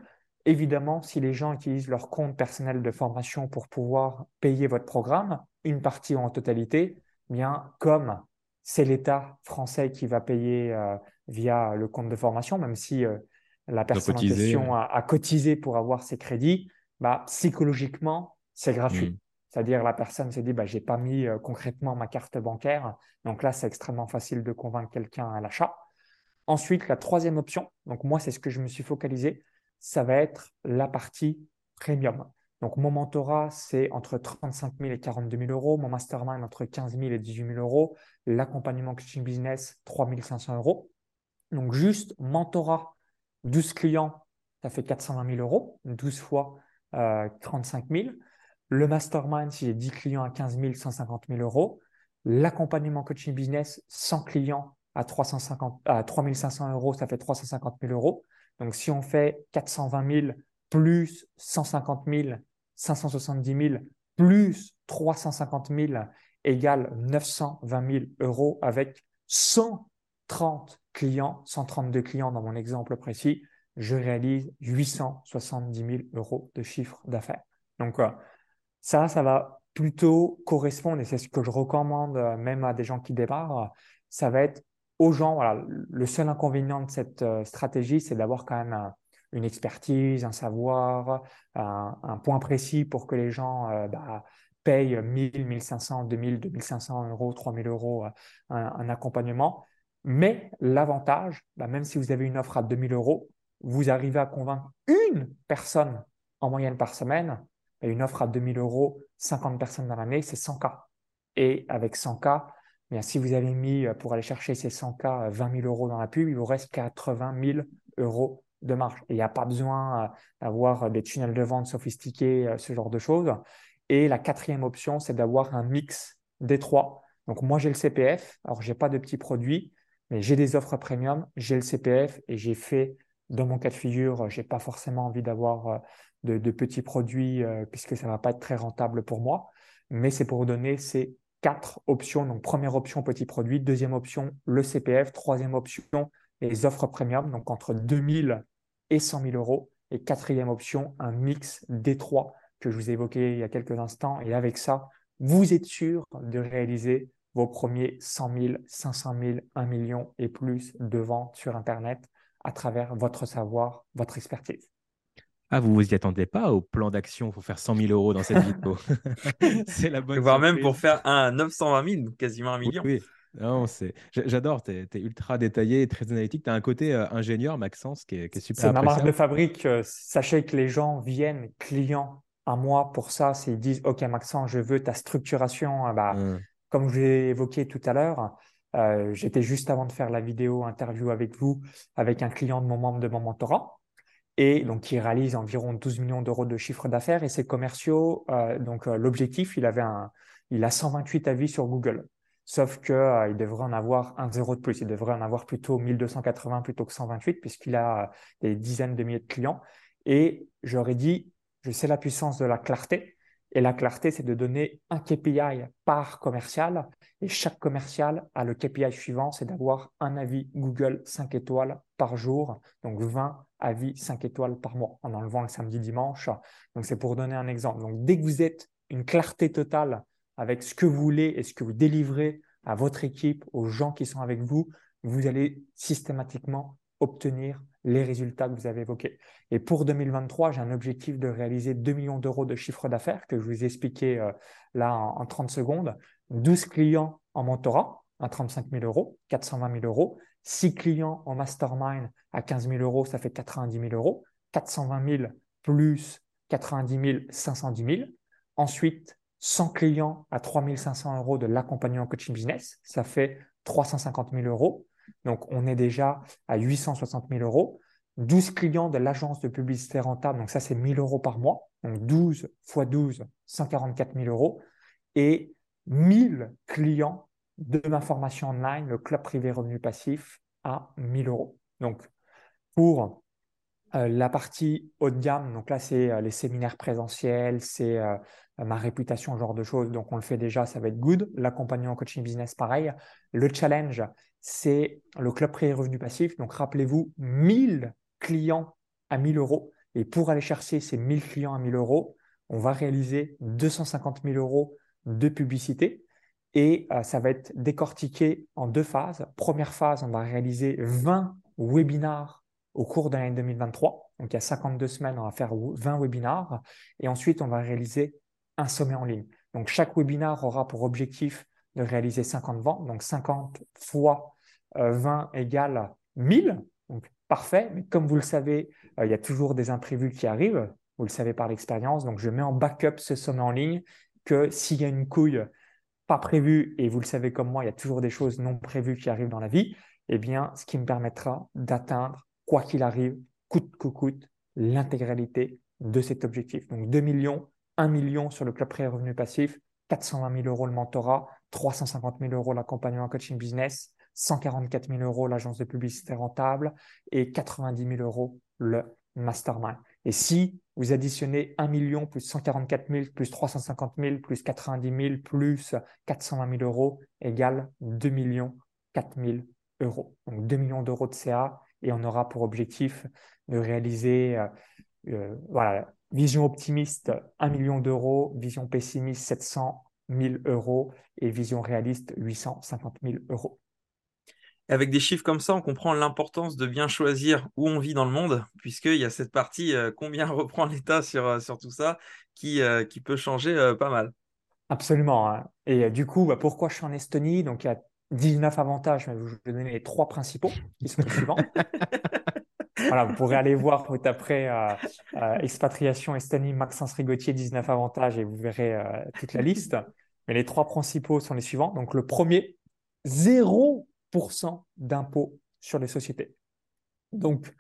Évidemment, si les gens utilisent leur compte personnel de formation pour pouvoir payer votre programme, une partie ou en totalité, eh bien comme c'est l'État français qui va payer euh, via le compte de formation, même si euh, la personne en question a, cotisé pour avoir ses crédits, bah, psychologiquement, c'est gratuit. Hmm. C'est-à-dire la personne se dit, bah, je n'ai pas mis euh, concrètement ma carte bancaire. Donc là, c'est extrêmement facile de convaincre quelqu'un à l'achat. Ensuite, la troisième option, donc moi, c'est ce que je me suis focalisé, ça va être la partie premium. Donc, mon mentorat, c'est entre 35 000 et 42 000 euros. Mon mastermind, entre 15 000 et 18 000 euros. L'accompagnement coaching business, 3 500 euros. Donc, juste mentorat, 12 clients, ça fait 420 000 euros, 12 fois 35 euh, 000. Le mastermind, si j'ai 10 clients à 15 000, 150 000 euros. L'accompagnement coaching business, 100 clients à, 350, à 3 500 euros, ça fait 350 000 euros. Donc, si on fait 420 000 plus 150 000, 570 000 plus 350 000 égale 920 000 euros avec 130 clients, 132 clients dans mon exemple précis, je réalise 870 000 euros de chiffre d'affaires. Donc, euh, ça, ça va plutôt correspondre, et c'est ce que je recommande euh, même à des gens qui démarrent, ça va être aux gens, voilà, le seul inconvénient de cette euh, stratégie, c'est d'avoir quand même une expertise, un savoir, un, point précis pour que les gens euh, bah, payent 1000, 1500, 2000, 2500 euros, 3000 euros euh, un, accompagnement. Mais l'avantage, bah, même si vous avez une offre à 2000 euros, vous arrivez à convaincre une personne en moyenne par semaine. Une offre à 2000 euros, 50 personnes dans l'année, c'est 100 cas. Et avec 100 cas, si vous avez mis euh, pour aller chercher ces 100K 20 000 euros dans la pub, il vous reste 80 000 euros de marge. Il n'y a pas besoin euh, d'avoir des tunnels de vente sophistiqués, euh, ce genre de choses. Et la quatrième option, c'est d'avoir un mix des trois. Donc moi, j'ai le CPF. Alors, je n'ai pas de petits produits, mais j'ai des offres premium, j'ai le CPF et j'ai fait, dans mon cas de figure, je n'ai pas forcément envie d'avoir de, petits produits puisque ça ne va pas être très rentable pour moi. Mais c'est pour donner ces quatre options. Donc, première option, petit produit. Deuxième option, le CPF. Troisième option, les offres premium, donc entre 2000 et 100 000 euros. Et quatrième option, un mix des trois que je vous ai évoqué il y a quelques instants. Et avec ça, vous êtes sûr de réaliser vos premiers 100 000, 500 000, 1 million et plus de ventes sur Internet à travers votre savoir, votre expertise. Ah, vous vous y attendez pas au plan d'action pour faire 100 000 euros dans cette vidéo? C'est la bonne Voire même pour faire un 920 000, quasiment un million. Oui, Non, c'est... J'adore, tu es, ultra détaillé, très analytique. Tu as un côté euh, ingénieur, Maxence, qui est, qui est super C'est ma marque de fabrique. Euh, sachez que les gens viennent, clients, à moi pour ça. S'ils disent, OK, Maxence, je veux ta structuration, euh, bah, mmh. comme je l'ai évoqué tout à l'heure, j'étais juste avant de faire la vidéo interview avec vous, avec un client de mon membre de mon mentorat et donc qui réalise environ 12 millions d'euros de chiffre d'affaires et ses commerciaux. Euh, donc euh, l'objectif, il avait un, il a 128 avis sur Google, sauf que euh, il devrait en avoir un zéro de plus. Il devrait en avoir plutôt 1280 plutôt que 128 puisqu'il a des dizaines de milliers de clients. Et j'aurais dit, je sais la puissance de la clarté. Et la clarté, c'est de donner un KPI par commercial. Et chaque commercial a le KPI suivant, c'est d'avoir un avis Google 5 étoiles par jour, donc 20 avis 5 étoiles par mois, en enlevant le samedi dimanche. Donc c'est pour donner un exemple. Donc dès que vous êtes une clarté totale avec ce que vous voulez et ce que vous délivrez à votre équipe, aux gens qui sont avec vous, vous allez systématiquement obtenir les résultats que vous avez évoqués. Et pour 2023, j'ai un objectif de réaliser 2 millions d'euros de chiffre d'affaires que je vous ai expliqué euh, là en, 30 secondes, 12 clients en mentorat à 35 000 euros, 420 000 euros, 6 clients en mastermind à 15 000 euros, ça fait 90 000 euros, 420 000 plus 90 000, 510 000. Ensuite, 100 clients à 3 500 euros de l'accompagnement coaching business, ça fait 350 000 euros. Donc, on est déjà à 860 000 euros. 12 clients de l'agence de publicité rentable, donc ça, c'est 1000 euros par mois. Donc, 12 x 12, 144 000 euros. Et 1000 clients de ma formation online, le club privé revenu passif, à 1000 euros. Donc, pour euh, la partie haut de gamme, donc là, c'est euh, les séminaires présentiels, c'est euh, ma réputation, ce genre de choses. Donc, on le fait déjà, ça va être good. L'accompagnement coaching business, pareil. Le challenge, c'est le club privé revenu passif. Donc, rappelez-vous, 1000 clients à 1000 euros. Et pour aller chercher ces 1000 clients à 1000 euros, on va réaliser 250 000 euros de publicité. Et euh, ça va être décortiqué en deux phases. Première phase, on va réaliser 20 webinars au cours de l'année 2023. Donc, il y a 52 semaines, on va faire 20 webinars. Et ensuite, on va réaliser un sommet en ligne. Donc, chaque webinar aura pour objectif de réaliser 50 ventes. Donc, 50 fois 20 euh, égale 1000. Donc, parfait. Mais comme vous le savez, euh, il y a toujours des imprévus qui arrivent. Vous le savez par l'expérience. Donc, je mets en backup ce sommet en ligne que s'il y a une couille pas prévue, et vous le savez comme moi, il y a toujours des choses non prévues qui arrivent dans la vie, eh bien, ce qui me permettra d'atteindre, quoi qu'il arrive, coûte que coûte, l'intégralité de cet objectif. Donc, 2 millions, 1 million sur le club pré-revenu passif, 420 000 euros le mentorat, 350 000 euros l'accompagnement coaching business, 144 000 euros l'agence de publicité rentable et 90 000 euros le mastermind. Et si vous additionnez 1 million plus 144 000 plus 350 000 plus 90 000 plus 420 000 euros égale 2 millions 4 000 euros. Donc 2 millions d'euros de CA et on aura pour objectif de réaliser, euh, euh, voilà, vision optimiste 1 million d'euros, vision pessimiste 700 000 euros et vision réaliste 850 000 euros avec des chiffres comme ça, on comprend l'importance de bien choisir où on vit dans le monde, puisqu'il y a cette partie euh, combien reprend l'État sur, euh, sur tout ça qui, euh, qui peut changer pas mal. Absolument. Hein. Et du coup, bah, pourquoi je suis en Estonie? Donc, il y a 19 avantages, mais je vais vous donner les trois principaux qui sont les suivants. voilà, vous pourrez aller voir, vous taperez expatriation Estonie, Maxence Rigotier, 19 avantages et vous verrez toute la liste. Mais les trois principaux sont les suivants. Donc, le premier, zéro d'impôts sur les sociétés. Donc,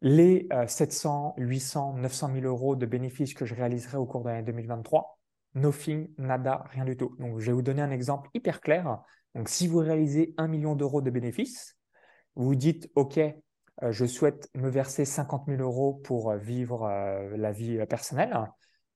les 700, 800, 900 000 euros de bénéfices que je réaliserai au cours de l'année 2023, nothing, nada, rien du tout. Donc, je vais vous donner un exemple hyper clair. Donc, si vous réalisez 1 million d'euros de bénéfices, vous dites, OK, euh, je souhaite me verser 50 000 euros pour euh, vivre euh, la vie personnelle.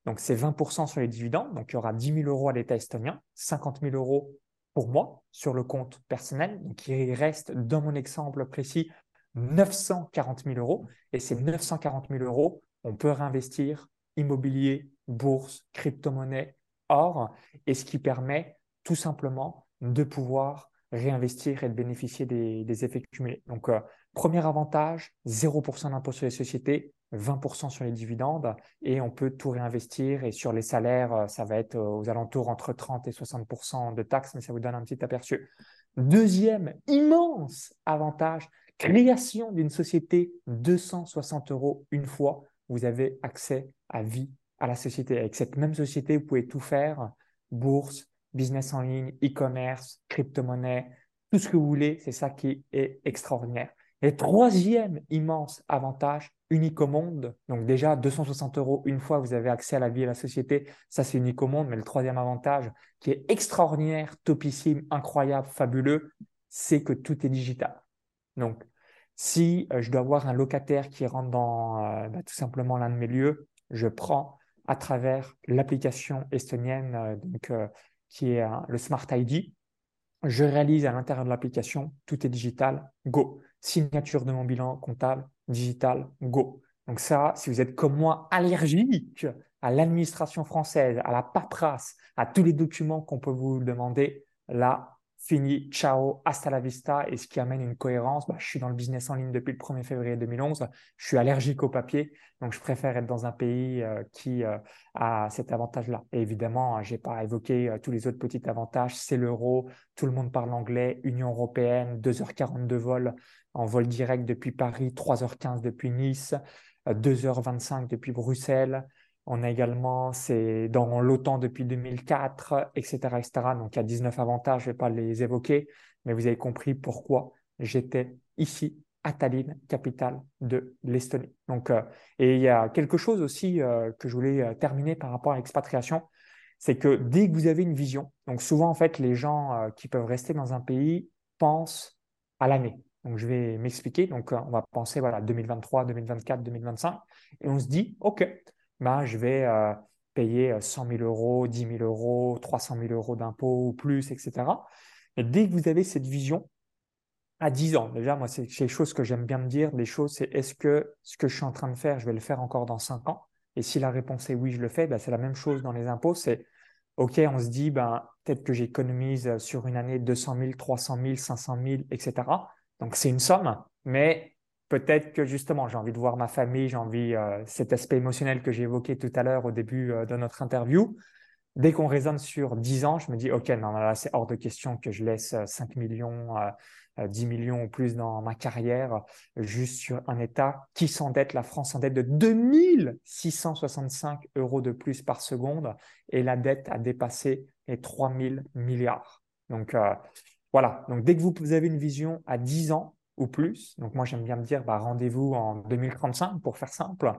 Donc, c'est 20% sur les dividendes. Donc, il y aura 10 000 euros à l'État estonien, 50 000 euros pour moi sur le compte personnel. Donc, il reste, dans mon exemple précis, 940 000 euros. Et ces 940 000 euros, on peut réinvestir immobilier, bourse, crypto-monnaie, or, et ce qui permet tout simplement de pouvoir réinvestir et de bénéficier des, effets cumulés. Donc, euh, premier avantage, 0% d'impôt sur les sociétés, 20% sur les dividendes et on peut tout réinvestir. Et sur les salaires, euh, ça va être aux alentours entre 30 et 60% de taxes, mais ça vous donne un petit aperçu. Deuxième immense avantage, création d'une société 260 euros une fois. Vous avez accès à vie à la société. Avec cette même société, vous pouvez tout faire, bourse, business en ligne, e-commerce, crypto-monnaie, tout ce que vous voulez. C'est ça qui est extraordinaire. Et troisième immense avantage, unique au monde. Donc déjà, 260 euros une fois, vous avez accès à la vie et à la société. Ça, c'est unique au monde. Mais le troisième avantage, qui est extraordinaire, topissime, incroyable, fabuleux, c'est que tout est digital. Donc, si euh, je dois avoir un locataire qui rentre dans euh, bah, tout simplement l'un de mes lieux, je prends à travers l'application estonienne euh, qui est le Smart ID. Je réalise à l'intérieur de l'application, tout est digital, go. Signature de mon bilan comptable, digital, go. Donc ça, si vous êtes comme moi allergique à l'administration française, à la paperasse, à tous les documents qu'on peut vous demander, là, fini, ciao, hasta la vista. Et ce qui amène une cohérence, bah, je suis dans le business en ligne depuis le 1er février 2011. Je suis allergique au papier, donc je préfère être dans un pays euh, qui euh, a cet avantage-là. Et évidemment, je n'ai pas évoqué euh, tous les autres petits avantages. C'est l'euro, tout le monde parle anglais, Union européenne, 2h40 de vol en vol direct depuis Paris, 3h15 depuis Nice, 2h25 depuis Bruxelles. On a également, c'est dans l'OTAN depuis 2004, etc.. Donc, il y a 19 avantages, je ne vais pas les évoquer, mais vous avez compris pourquoi j'étais ici à Tallinn, capitale de l'Estonie. Donc, euh, et il y a quelque chose aussi euh, que je voulais euh, terminer par rapport à l'expatriation, c'est que dès que vous avez une vision, donc souvent en fait les gens qui peuvent rester dans un pays pensent à l'année. Donc je vais m'expliquer. Donc on va penser voilà 2023, 2024, 2025, et on se dit ok, bah, je vais euh, payer 100 euh, 000 euros, 10 000 euros, 300 000 euros d'impôts ou plus, etc. Et dès que vous avez cette vision, à 10 ans, déjà, moi, c'est quelque chose que j'aime bien me dire, des choses, c'est est-ce que ce que je suis en train de faire, je vais le faire encore dans 5 ans? Et si la réponse est oui, je le fais, bah, c'est la même chose dans les impôts, c'est OK, on se dit, ben, peut-être que j'économise sur une année 200 000, 300 000, 500 000, etc. Donc, c'est une somme, mais peut-être que justement, j'ai envie de voir ma famille, j'ai envie euh, cet aspect émotionnel que j'ai évoqué tout à l'heure au début euh, de notre interview. Dès qu'on raisonne sur 10 ans, je me dis, OK, non, là, c'est hors de question que je laisse 5 euh, millions, 10 millions ou plus dans ma carrière juste sur un État qui s'endette, la France s'endette de 2665 euros de plus par seconde et la dette a dépassé les 3000 milliards. Donc, voilà. Donc, dès que vous avez une vision à 10 ans, ou plus. Donc moi j'aime bien me dire bah, rendez-vous en 2035 pour faire simple.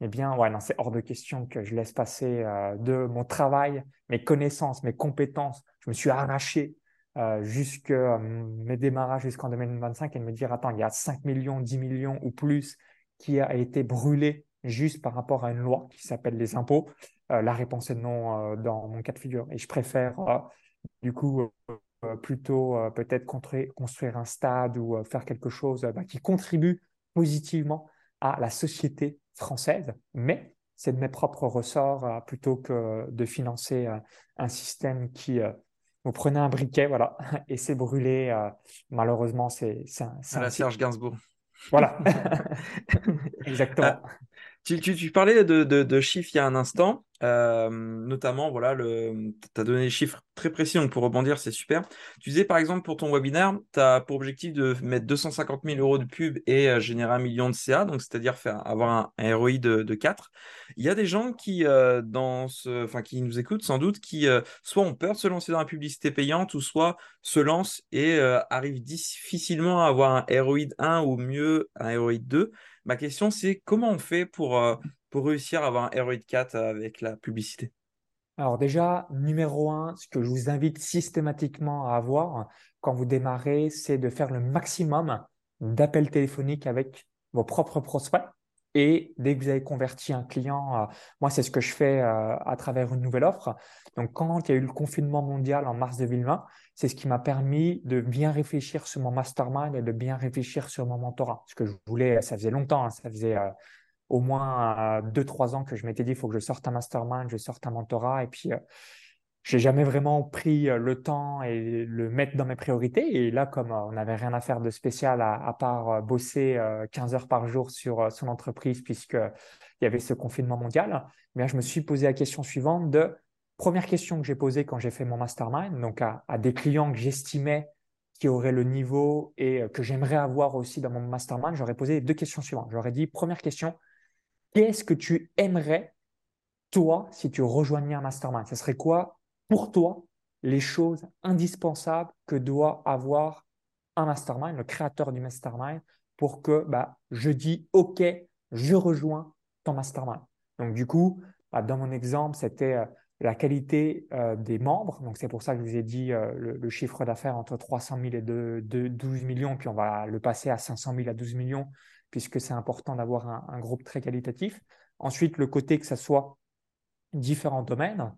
Eh bien ouais non c'est hors de question que je laisse passer euh, de mon travail, mes connaissances, mes compétences. Je me suis arraché euh, jusque euh, mes démarrages jusqu'en 2025 et de me dire attends il y a 5 millions, 10 millions ou plus qui a été brûlé juste par rapport à une loi qui s'appelle les impôts. la réponse est non dans mon cas de figure et je préfère du coup euh, plutôt euh, peut-être construire un stade ou euh, faire quelque chose bah, qui contribue positivement à la société française, mais c'est de mes propres ressorts plutôt que de financer un système qui vous prenez un briquet, voilà, et c'est brûlé. malheureusement, c'est à la Serge Gainsbourg. Voilà, exactement. Tu, parlais de, chiffres il y a un instant, euh, notamment, voilà, tu as donné des chiffres très précis, donc pour rebondir, c'est super. Tu disais par exemple pour ton webinaire, tu as pour objectif de mettre 250 000 euros de pub et euh, générer un million de CA, donc c'est-à-dire faire avoir un, ROI de, de, 4. Il y a des gens qui, euh, dans ce, qui nous écoutent sans doute, qui soit ont peur de se lancer dans la publicité payante ou soit se lancent et arrivent difficilement à avoir un ROI de 1 ou mieux un ROI de 2. Ma question, c'est comment on fait pour, euh, réussir à avoir un ROI de 4 avec la publicité? Alors déjà, numéro un, ce que je vous invite systématiquement à avoir quand vous démarrez, c'est de faire le maximum d'appels téléphoniques avec vos propres prospects. Et dès que vous avez converti un client, euh, moi, c'est ce que je fais euh, à travers une nouvelle offre. Donc, quand il y a eu le confinement mondial en mars 2020, c'est ce qui m'a permis de bien réfléchir sur mon mastermind et de bien réfléchir sur mon mentorat. Ce que je voulais, ça faisait longtemps, hein, ça faisait euh, au moins deux, trois ans que je m'étais dit, il faut que je sorte un mastermind, je sorte un mentorat. Et puis, j'ai jamais vraiment pris le temps et le mettre dans mes priorités. Et là, comme on n'avait rien à faire de spécial à, part bosser 15 heures par jour sur son entreprise, puisqu'il y avait ce confinement mondial, mais je me suis posé la question suivante de première question que j'ai posée quand j'ai fait mon mastermind, donc à, à des clients que j'estimais qui auraient le niveau et que j'aimerais avoir aussi dans mon mastermind, j'aurais posé deux questions suivantes. J'aurais dit, première question, qu'est-ce que tu aimerais, toi, si tu rejoignais un mastermind? Ce serait quoi, pour toi, les choses indispensables que doit avoir un mastermind, le créateur du mastermind, pour que bah, je dis OK, je rejoins ton mastermind. Donc, du coup, bah, dans mon exemple, c'était euh, la qualité euh, des membres. Donc, c'est pour ça que je vous ai dit euh, le, chiffre d'affaires entre 300 000 et de, 12 millions, puis on va le passer à 500 000 à 12 millions, puisque c'est important d'avoir un, un, groupe très qualitatif. Ensuite, le côté que ça soit différents domaines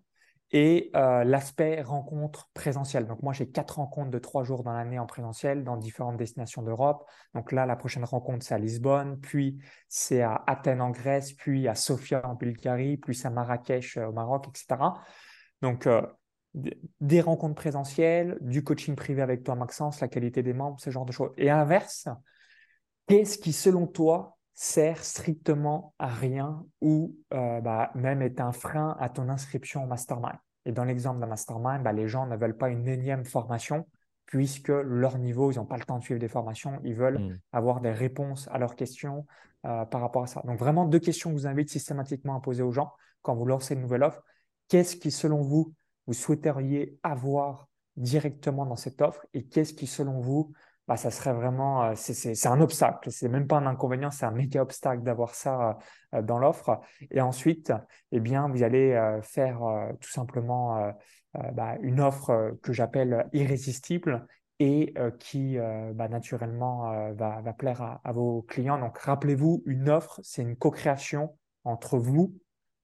et euh, l'aspect rencontre présentielle. Donc moi, j'ai quatre rencontres de trois jours dans l'année en présentiel dans différentes destinations d'Europe. Donc là, la prochaine rencontre, c'est à Lisbonne, puis c'est à Athènes en Grèce, puis à Sofia en Bulgarie, puis à Marrakech euh, au Maroc, etc. Donc euh, des rencontres présentielles, du coaching privé avec toi, Maxence, la qualité des membres, ce genre de choses. Et inverse, qu'est-ce qui, selon toi, sert strictement à rien ou euh, bah, même est un frein à ton inscription au mastermind. Et dans l'exemple d'un mastermind, bah, les gens ne veulent pas une énième formation puisque leur niveau, ils n'ont pas le temps de suivre des formations, ils veulent hmm. avoir des réponses à leurs questions euh, par rapport à ça. Donc vraiment deux questions que je vous invite systématiquement à poser aux gens quand vous lancez une nouvelle offre. Qu'est-ce qui, selon vous, vous souhaiteriez avoir directement dans cette offre et qu'est-ce qui, selon vous, bah, ça serait vraiment, euh, c'est un obstacle. C'est même pas un inconvénient, c'est un méga obstacle d'avoir ça euh, dans l'offre. Et ensuite, eh bien, vous allez euh, faire tout simplement bah, une offre que j'appelle irrésistible et qui bah, naturellement va, plaire à, vos clients. Donc, rappelez-vous, une offre, c'est une co-création entre vous,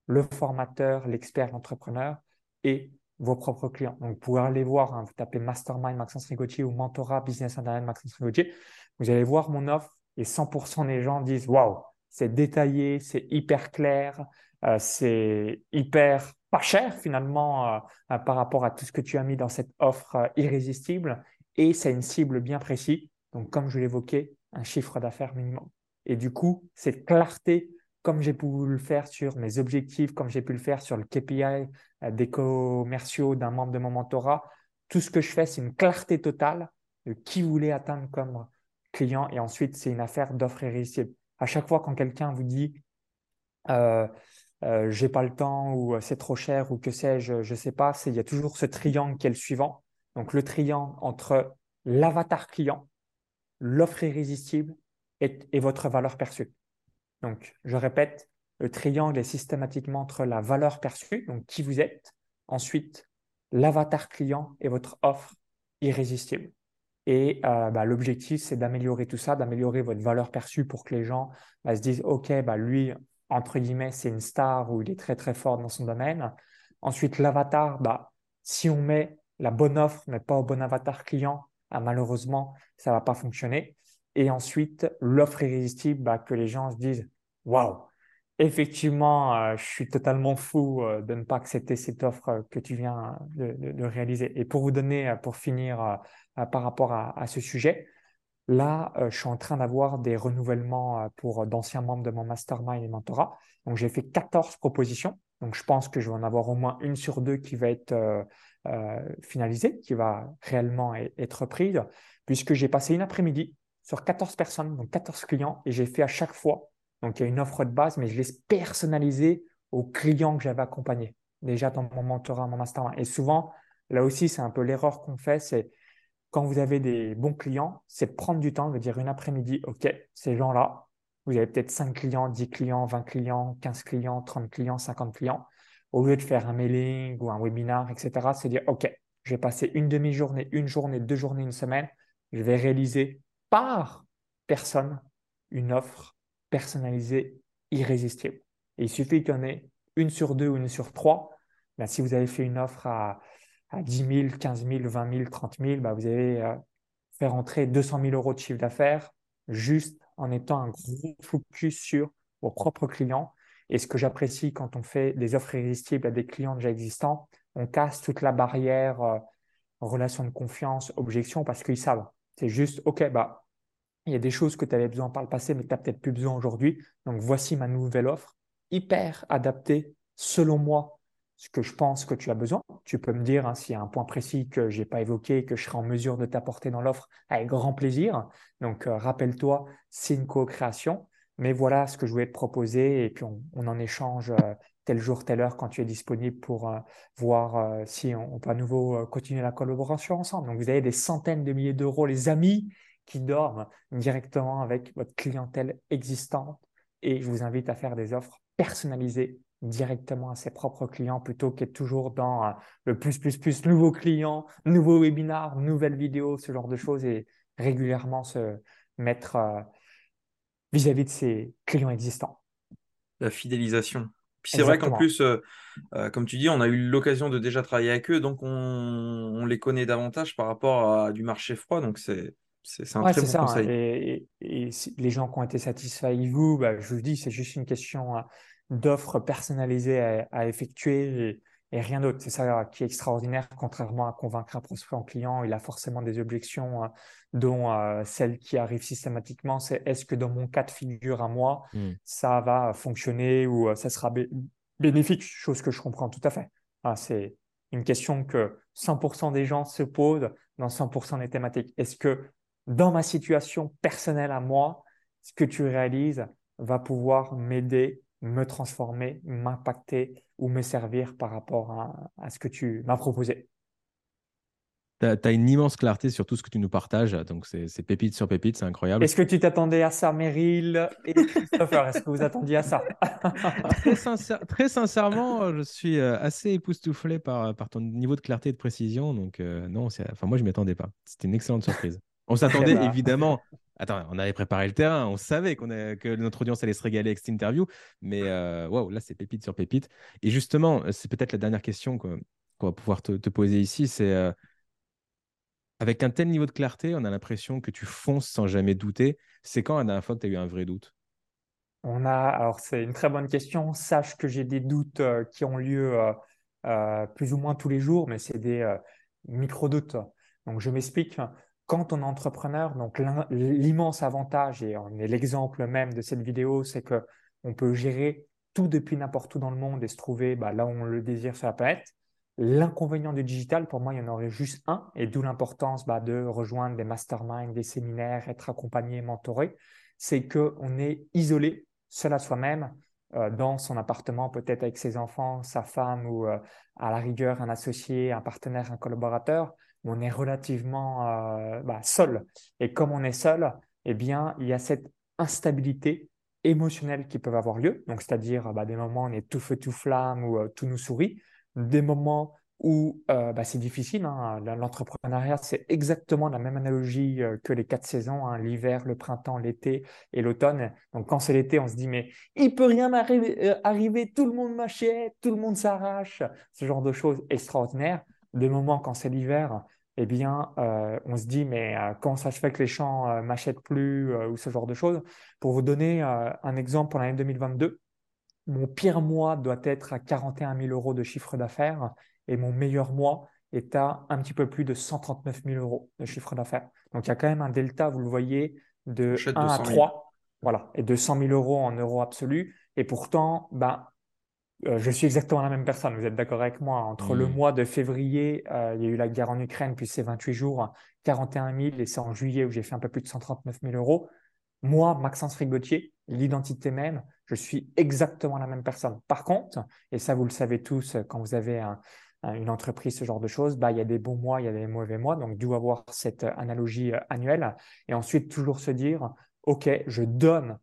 le formateur, l'expert, l'entrepreneur et vos propres clients. Donc, vous pouvez aller voir, hein, vous tapez Mastermind Maxence Rigotier ou Mentorat Business Internet Maxence Rigotier, vous allez voir mon offre et 100% des gens disent Waouh, c'est détaillé, c'est hyper clair, euh, c'est hyper pas cher finalement euh, euh, par rapport à tout ce que tu as mis dans cette offre irrésistible et c'est une cible bien précise. Donc, comme je l'évoquais, un chiffre d'affaires minimum. Et du coup, cette clarté comme j'ai pu le faire sur mes objectifs, comme j'ai pu le faire sur le KPI euh, des commerciaux d'un membre de mon mentorat. Tout ce que je fais, c'est une clarté totale de qui voulez atteindre comme client. Et ensuite, c'est une affaire d'offre irrésistible. À chaque fois, quand quelqu'un vous dit euh, euh, j'ai pas le temps ou euh, c'est trop cher ou que sais-je, je sais pas, il y a toujours ce triangle qui est le suivant. Donc, le triangle entre l'avatar client, l'offre irrésistible et votre valeur perçue. Donc, je répète, le triangle est systématiquement entre la valeur perçue, donc qui vous êtes, ensuite l'avatar client et votre offre irrésistible. Et euh, bah, l'objectif, c'est d'améliorer tout ça, d'améliorer votre valeur perçue pour que les gens bah, se disent, OK, bah, lui, entre guillemets, c'est une star ou il est très, très fort dans son domaine. Ensuite, l'avatar, si on met la bonne offre, mais pas au bon avatar client, malheureusement, ça ne va pas fonctionner. Et ensuite, l'offre irrésistible, que les gens se disent, waouh, effectivement, euh, je suis totalement fou euh, de ne pas accepter cette offre euh, que tu viens de, réaliser. Et pour vous donner, pour finir par rapport à, ce sujet, là, je suis en train d'avoir des renouvellements pour d'anciens membres de mon mastermind et mentorat. Donc, j'ai fait 14 propositions. Donc, je pense que je vais en avoir au moins une sur deux qui va être finalisée, qui va réellement être prise, puisque j'ai passé une après-midi sur 14 personnes, donc 14 clients, et j'ai fait à chaque fois donc, il y a une offre de base, mais je l'ai personnalisée aux clients que j'avais accompagnés, déjà dans mon mentorat, mon mastermind. Et souvent, là aussi, c'est un peu l'erreur qu'on fait, c'est quand vous avez des bons clients, c'est de prendre du temps, de dire une après-midi, OK, ces gens-là, vous avez peut-être 5 clients, 10 clients, 20 clients, 15 clients, 30 clients, 50 clients. Au lieu de faire un mailing ou un webinar, etc., c'est dire, OK, je vais passer une demi-journée, une journée, deux journées, une semaine. Je vais réaliser par personne une offre personnalisé, irrésistible. il suffit qu'il y en ait une sur deux ou une sur trois. Ben, si vous avez fait une offre à, à 10 000, 15 000, 20 000, 30 000, ben, vous allez euh, faire entrer 200 000 euros de chiffre d'affaires juste en étant un gros focus sur vos propres clients. Et ce que j'apprécie quand on fait des offres irrésistibles à des clients déjà existants, on casse toute la barrière euh, relation de confiance, objection, parce qu'ils savent. C'est juste, OK, bah, il y a des choses que tu avais besoin par le passé, mais que tu n'as peut-être plus besoin aujourd'hui. Donc, voici ma nouvelle offre, hyper adaptée, selon moi, ce que je pense que tu as besoin. Tu peux me dire hein, s'il y a un point précis que je n'ai pas évoqué, que je serai en mesure de t'apporter dans l'offre avec grand plaisir. Donc, euh, rappelle-toi, c'est une co-création. Mais voilà ce que je voulais te proposer et puis on, en échange euh, tel jour, telle heure quand tu es disponible pour euh, voir si on, peut à nouveau continuer la collaboration ensemble. Donc, vous avez des centaines de milliers d'euros, les amis qui dorment directement avec votre clientèle existante et je vous invite à faire des offres personnalisées directement à ses propres clients plutôt qu'être toujours dans euh, le plus, plus, plus, nouveaux clients, nouveaux webinars, nouvelles vidéos, ce genre de choses et régulièrement se mettre euh, vis-à-vis de ses clients existants. La fidélisation. Puis c'est vrai qu'en plus, euh, comme tu dis, on a eu l'occasion de déjà travailler avec eux, donc on, les connaît davantage par rapport à du marché froid, donc c'est c'est un très bon ça, hein. conseil. Et, les gens qui ont été satisfaits avec vous, bah, je vous dis, c'est juste une question hein, d'offres personnalisées à, effectuer et, rien d'autre. C'est ça qui est extraordinaire, contrairement à convaincre un prospect en client, il a forcément des objections, hein, dont euh, celle qui arrive systématiquement, c'est est-ce que dans mon cas de figure à moi, mmh. ça va fonctionner ou euh, ça sera bénéfique, chose que je comprends tout à fait. c'est une question que 100% des gens se posent dans 100% des thématiques. Est-ce que dans ma situation personnelle à moi, ce que tu réalises va pouvoir m'aider me transformer, m'impacter ou me servir par rapport à, ce que tu m'as proposé. Tu as, une immense clarté sur tout ce que tu nous partages, donc c'est pépite sur pépite, c'est incroyable. Est-ce que tu t'attendais à ça, Meryl et Christopher? Est-ce que vous attendiez à ça? Très, sincèrement, je suis euh, assez époustouflé par, par ton niveau de clarté et de précision, donc euh, non, enfin, moi je ne m'y attendais pas. C'était une excellente surprise. On s'attendait bah. évidemment Attends, on avait préparé le terrain, on savait qu'on que notre audience allait se régaler avec cette interview, mais euh, waouh, là c'est pépite sur pépite. Et justement, c'est peut-être la dernière question qu'on va pouvoir te, poser ici, c'est euh, avec un tel niveau de clarté, on a l'impression que tu fonces sans jamais douter. C'est quand la dernière fois que tu as eu un vrai doute? On a, alors c'est une très bonne question. Sache que j'ai des doutes euh, qui ont lieu plus ou moins tous les jours, mais c'est des micro-doutes. Donc je m'explique quand on est entrepreneur, donc l'immense avantage, et on est l'exemple même de cette vidéo, c'est que on peut gérer tout depuis n'importe où dans le monde et se trouver bah, là où on le désire sur la planète. L'inconvénient du digital, pour moi, il y en aurait juste un, et d'où l'importance bah, de rejoindre des masterminds, des séminaires, être accompagné, mentoré, c'est qu'on est isolé, seul à soi-même, euh, dans son appartement, peut-être avec ses enfants, sa femme ou euh, à la rigueur un associé, un partenaire, un collaborateur on est relativement euh, bah, seul. Et comme on est seul, eh bien, il y a cette instabilité émotionnelle qui peut avoir lieu. Donc, c'est-à-dire bah, des moments où on est tout feu, tout flamme, ou euh, tout nous sourit. Des moments où euh, bah, c'est difficile. Hein. L'entrepreneuriat, c'est exactement la même analogie que les quatre saisons, hein. l'hiver, le printemps, l'été et l'automne. Donc, quand c'est l'été, on se dit, mais il peut rien arriver, arriver tout le monde m'achète, tout le monde s'arrache, ce genre de choses extraordinaires. Des moments quand c'est l'hiver, eh bien, euh, on se dit, mais euh, comment ça se fait que les champs euh, m'achètent plus ou ce genre de choses? Pour vous donner un exemple pour l'année 2022, mon pire mois doit être à 41 000 euros de chiffre d'affaires et mon meilleur mois est à un petit peu plus de 139 000 euros de chiffre d'affaires. Donc, il y a quand même un delta, vous le voyez, de 1 à 3. Voilà, et de 100 000 euros en euros absolus. Et pourtant, ben, euh, je suis exactement la même personne, vous êtes d'accord avec moi. Entre le mmh. mois de février, euh, il y a eu la guerre en Ukraine, puis c'est 28 jours, 41 000, et c'est en juillet où j'ai fait un peu plus de 139 000 euros. Moi, Maxence Frigotier, l'identité même, je suis exactement la même personne. Par contre, et ça vous le savez tous quand vous avez une entreprise, ce genre de choses, bah, il y a des bons mois, il y a des mauvais mois, donc d'où avoir cette analogie euh, annuelle. Et ensuite, toujours se dire, OK, je donne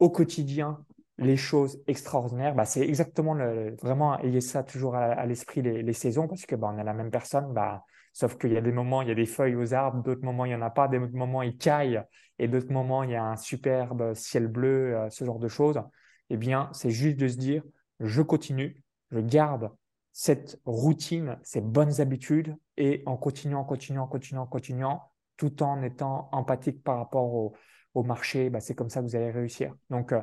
au quotidien les choses extraordinaires, bah, c'est exactement le, vraiment ayez ça toujours à, l'esprit les, saisons parce que bah, on a la même personne, bah, sauf qu'il y a des moments il y a des feuilles aux arbres, d'autres moments il y en a pas, d'autres moments il caille et d'autres moments il y a un superbe ciel bleu, euh, ce genre de choses. Eh bien, c'est juste de se dire je continue, je garde cette routine, ces bonnes habitudes et en continuant, continuant, continuant, continuant, tout en étant empathique par rapport au, marché, bah, c'est comme ça que vous allez réussir. Donc, euh,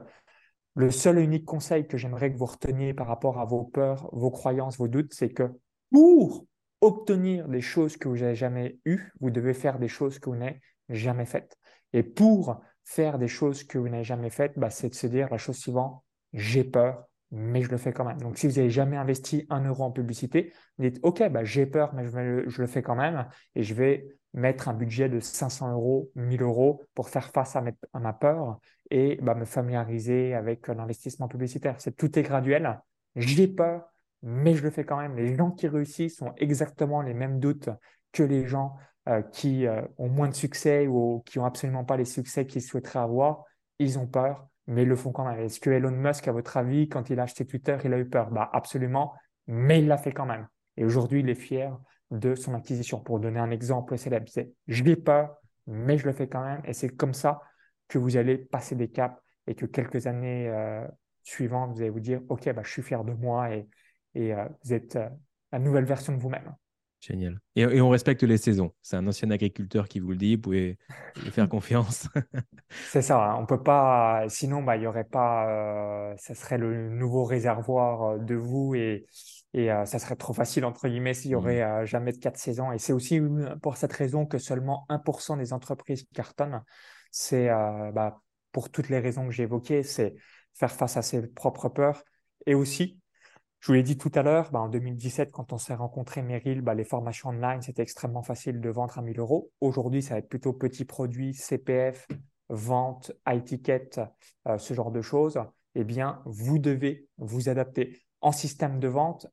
le seul et unique conseil que j'aimerais que vous reteniez par rapport à vos peurs, vos croyances, vos doutes, c'est que Pour obtenir des choses que vous n'avez jamais eues, vous devez faire des choses que vous n'avez jamais faites. Et pour faire des choses que vous n'avez jamais faites, bah, c'est de se dire la chose suivante, j'ai peur, mais je le fais quand même. Donc, si vous n'avez jamais investi un euro en publicité, dites, OK, bah, j'ai peur, mais je, le fais quand même et je vais mettre un budget de 500 euros, 1000 euros pour faire face à, ma peur et bah, me familiariser avec l'investissement publicitaire. C'est tout est graduel. J'ai peur, mais je le fais quand même. Les gens qui réussissent ont exactement les mêmes doutes que les gens euh, qui euh, ont moins de succès ou qui n'ont absolument pas les succès qu'ils souhaiteraient avoir. Ils ont peur, mais ils le font quand même. Est-ce que Elon Musk, à votre avis, quand il a acheté Twitter, il a eu peur? Bah, Absolument, mais il l'a fait quand même. Et aujourd'hui, il est fier de son acquisition. Pour donner un exemple célèbre, c'est je n'ai peur, mais je le fais quand même. Et c'est comme ça que vous allez passer des caps et que quelques années euh, suivantes, vous allez vous dire, OK, bah, je suis fier de moi et, et euh, vous êtes euh, la nouvelle version de vous-même. Génial. Et, on respecte les saisons. C'est un ancien agriculteur qui vous le dit. Vous pouvez lui faire confiance. C'est ça. Hein. On peut pas. Sinon, bah, il y aurait pas. ça serait le nouveau réservoir de vous et, et ça serait trop facile entre guillemets s'il y aurait mmh. jamais de quatre saisons. Et c'est aussi pour cette raison que seulement 1% des entreprises cartonnent. C'est bah, pour toutes les raisons que j'ai évoquées. C'est faire face à ses propres peurs et aussi je vous l'ai dit tout à l'heure, bah, en 2017, quand on s'est rencontré, Meryl, bah, les formations online, c'était extrêmement facile de vendre à 1000 euros. Aujourd'hui, ça va être plutôt petits produits, CPF, vente, high ticket, euh, ce genre de choses. Eh bien, vous devez vous adapter. En système de vente, euh,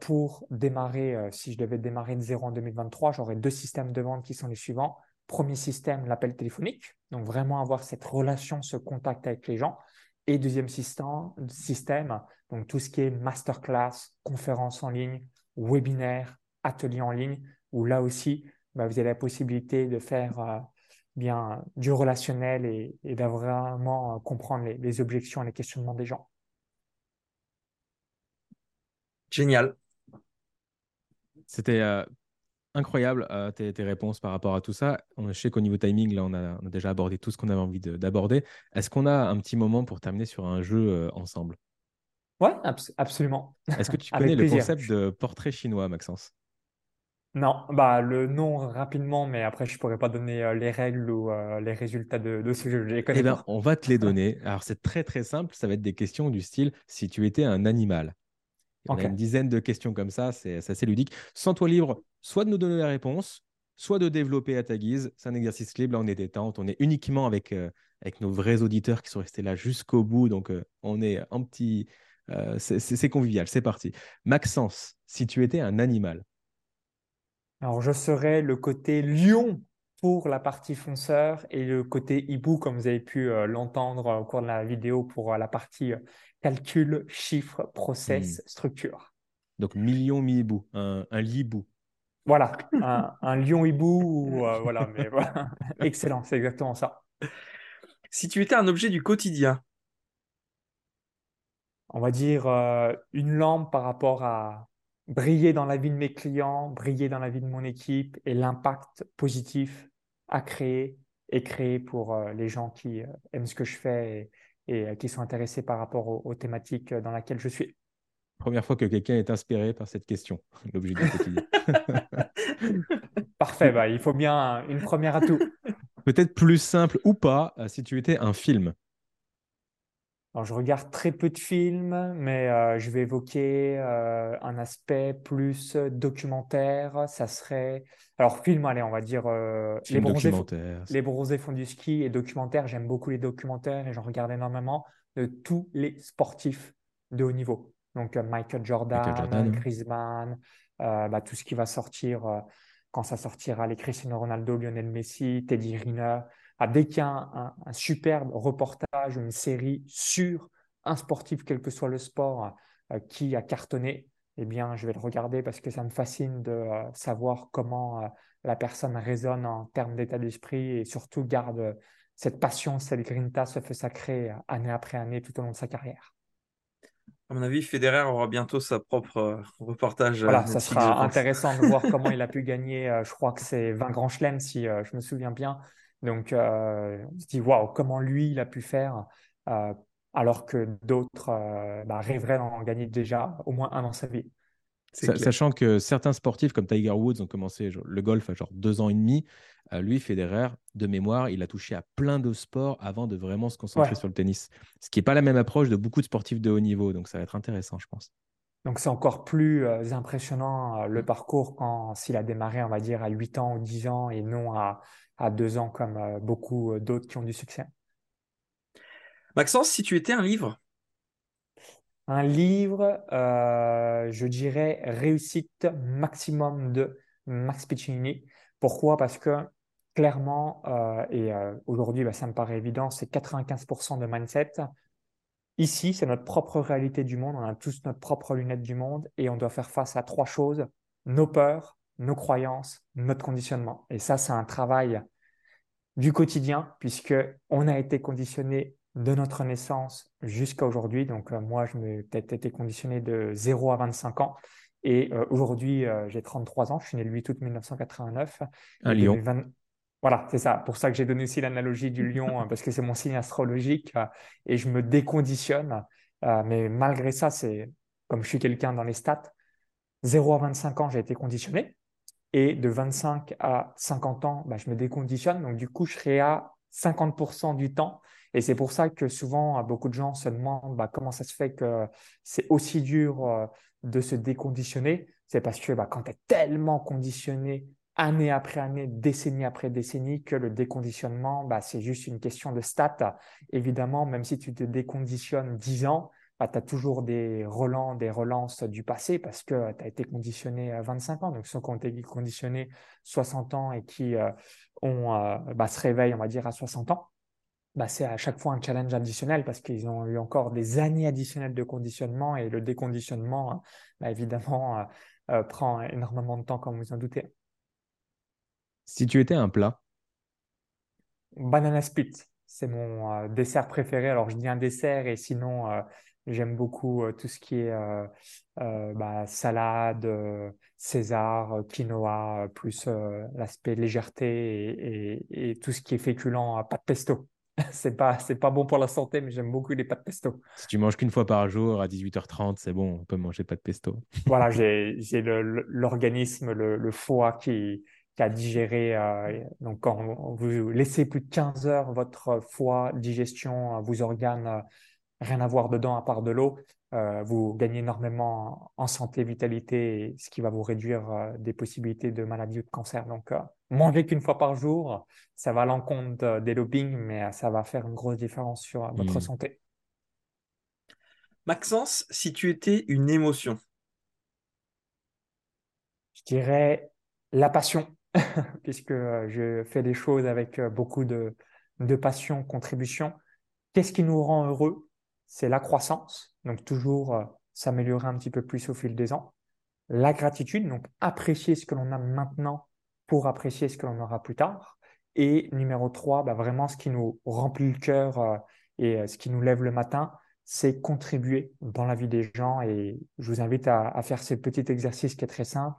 pour démarrer, euh, si je devais démarrer de zéro en 2023, j'aurais deux systèmes de vente qui sont les suivants. Premier système, l'appel téléphonique. Donc, vraiment avoir cette relation, ce contact avec les gens. Et deuxième système, donc tout ce qui est masterclass, conférences en ligne, webinaire, ateliers en ligne, où là aussi, bah, vous avez la possibilité de faire euh, bien du relationnel et, et de vraiment euh, comprendre les, objections et les questionnements des gens. Génial. C'était euh, incroyable euh, tes, réponses par rapport à tout ça. Je sais qu'au niveau timing, là, on a, déjà abordé tout ce qu'on avait envie d'aborder. Est-ce qu'on a un petit moment pour terminer sur un jeu euh, ensemble? Oui, absolument. Est-ce que tu connais le concept de portrait chinois, Maxence? Non, bah le nom rapidement, mais après je pourrais pas donner euh, les règles ou les résultats de, ce jeu. Je les connais eh ben, on va te les donner. Alors c'est très très simple. Ça va être des questions du style si tu étais un animal. On a une dizaine de questions comme ça, c'est assez ludique. Sans toi libre, soit de nous donner la réponse, soit de développer à ta guise. C'est un exercice libre, là on est détente, on est uniquement avec, euh, avec nos vrais auditeurs qui sont restés là jusqu'au bout, donc euh, on est un petit... Euh, c'est convivial, c'est parti. Maxence, si tu étais un animal Alors je serais le côté lion pour la partie fonceur et le côté hibou, comme vous avez pu l'entendre au cours de la vidéo, pour la partie calcul, chiffre, process, hmm. structure. Donc million mi-hibou, un, un libou. Voilà, un, lion hibou, euh, voilà, mais voilà. excellent, c'est exactement ça. Si tu étais un objet du quotidien, on va dire euh, une lampe par rapport à briller dans la vie de mes clients, briller dans la vie de mon équipe et l'impact positif à créer et créer pour euh, les gens qui aiment ce que je fais et euh, qui sont intéressés par rapport aux, thématiques euh, dans lesquelles je suis. Première fois que quelqu'un est inspiré par cette question, l'objet du quotidien. Parfait, bah, il faut bien une première atout. Peut-être plus simple ou pas, euh, si tu étais un film. Alors, je regarde très peu de films, mais euh, je vais évoquer euh, un aspect plus documentaire. Ça serait. Alors, film, allez, on va dire. Euh, les, bronzés les bronzés font du ski et documentaire. J'aime beaucoup les documentaires et j'en regarde énormément de tous les sportifs de haut niveau. Donc, Michael Jordan, Griezmann, bah, tout ce qui va sortir quand ça sortira, les Cristiano Ronaldo, Lionel Messi, Teddy Riner. Ah, dès qu'il y a un, superbe reportage, une série sur un sportif, quel que soit le sport, euh, qui a cartonné, eh bien, je vais le regarder parce que ça me fascine de euh, savoir comment euh, la personne résonne en termes d'état d'esprit et surtout garde cette passion, cette grinta, ce feu sacré année après année tout au long de sa carrière. À mon avis, Federer aura bientôt sa propre reportage. Voilà, ça sera intéressant de voir comment il a pu gagner. je crois que c'est 20 grands chelems, si je me souviens bien. Donc, euh, on se dit, waouh, comment lui, il a pu faire euh, alors que d'autres euh, bah, rêveraient d'en gagner déjà au moins un dans sa vie. sachant que certains sportifs comme Tiger Woods ont commencé le golf à genre deux ans et demi, lui, Federer, de mémoire, il a touché à plein de sports avant de vraiment se concentrer sur le tennis. Ce qui n'est pas la même approche de beaucoup de sportifs de haut niveau. Donc, ça va être intéressant, je pense. Donc, c'est encore plus impressionnant le parcours quand s'il a démarré, on va dire, à 8 ans ou 10 ans et non à, à 2 ans comme beaucoup d'autres qui ont du succès. Maxence, si tu étais un livre? Un livre, je dirais Réussite maximum de Max Piccinini. Pourquoi? Parce que clairement, euh, et euh, aujourd'hui, bah, ça me paraît évident, c'est 95% de mindset. Ici, c'est notre propre réalité du monde. On a tous notre propre lunette du monde et on doit faire face à trois choses nos peurs, nos croyances, notre conditionnement. Et ça, c'est un travail du quotidien puisque on a été conditionné de notre naissance jusqu'à aujourd'hui. Donc, euh, moi, je me peut-être été conditionné de 0 à 25 ans. Et euh, aujourd'hui, euh, j'ai 33 ans, je suis né le 8 août 1989. Un lion. Voilà, c'est ça. Pour ça que j'ai donné aussi l'analogie du lion, hein, parce que c'est mon signe astrologique euh, et je me déconditionne. mais malgré ça, c'est comme je suis quelqu'un dans les stats, 0 à 25 ans, j'ai été conditionné. Et de 25 à 50 ans, bah, je me déconditionne. Donc, du coup, je serai à 50% du temps. Et c'est pour ça que souvent, beaucoup de gens se demandent bah, comment ça se fait que c'est aussi dur de se déconditionner, c'est parce que bah, quand tu es tellement conditionné année après année, décennie après décennie, que le déconditionnement, bah, c'est juste une question de stats. Évidemment, même si tu te déconditionnes 10 ans, bah, tu as toujours des relents, des relances du passé parce que tu as été conditionné à 25 ans. Donc, ceux qui ont été conditionnés 60 ans et qui euh, ont, euh, bah, se réveillent, on va dire, à 60 ans, bah, c'est à chaque fois un challenge additionnel parce qu'ils ont eu encore des années additionnelles de conditionnement et le déconditionnement, bah, évidemment, euh, euh, prend énormément de temps, comme vous en doutez. Si tu étais un plat? Banana split, c'est mon euh, dessert préféré. Alors, je dis un dessert et sinon, j'aime beaucoup tout ce qui est bah, salade, César, quinoa, plus l'aspect légèreté et, et, tout ce qui est féculent, pâte pesto. c'est pas c'est pas bon pour la santé, mais j'aime beaucoup les pâtes pesto. Si tu manges qu'une fois par jour à 18h30, c'est bon, on peut manger pas de pesto. voilà, j'ai l'organisme, le, foie qui, qui a digéré. Euh, donc, quand vous laissez plus de 15 heures votre foie, digestion, vos organes, rien à voir dedans à part de l'eau, euh, vous gagnez énormément en santé, vitalité, ce qui va vous réduire euh, des possibilités de maladie ou de cancer. Donc, euh, manger qu'une fois par jour, ça va à l'encontre des lobbying, mais ça va faire une grosse différence sur votre mmh. santé. Maxence, si tu étais une émotion Je dirais la passion, puisque je fais des choses avec beaucoup de, de passion, contribution. Qu'est-ce qui nous rend heureux? C'est la croissance, donc toujours euh, s'améliorer un petit peu plus au fil des ans. La gratitude, donc apprécier ce que l'on a maintenant pour apprécier ce que l'on aura plus tard. Et numéro 3, bah, vraiment ce qui nous remplit le cœur euh, et euh, ce qui nous lève le matin, c'est contribuer dans la vie des gens. Et je vous invite à, à, faire ce petit exercice qui est très simple.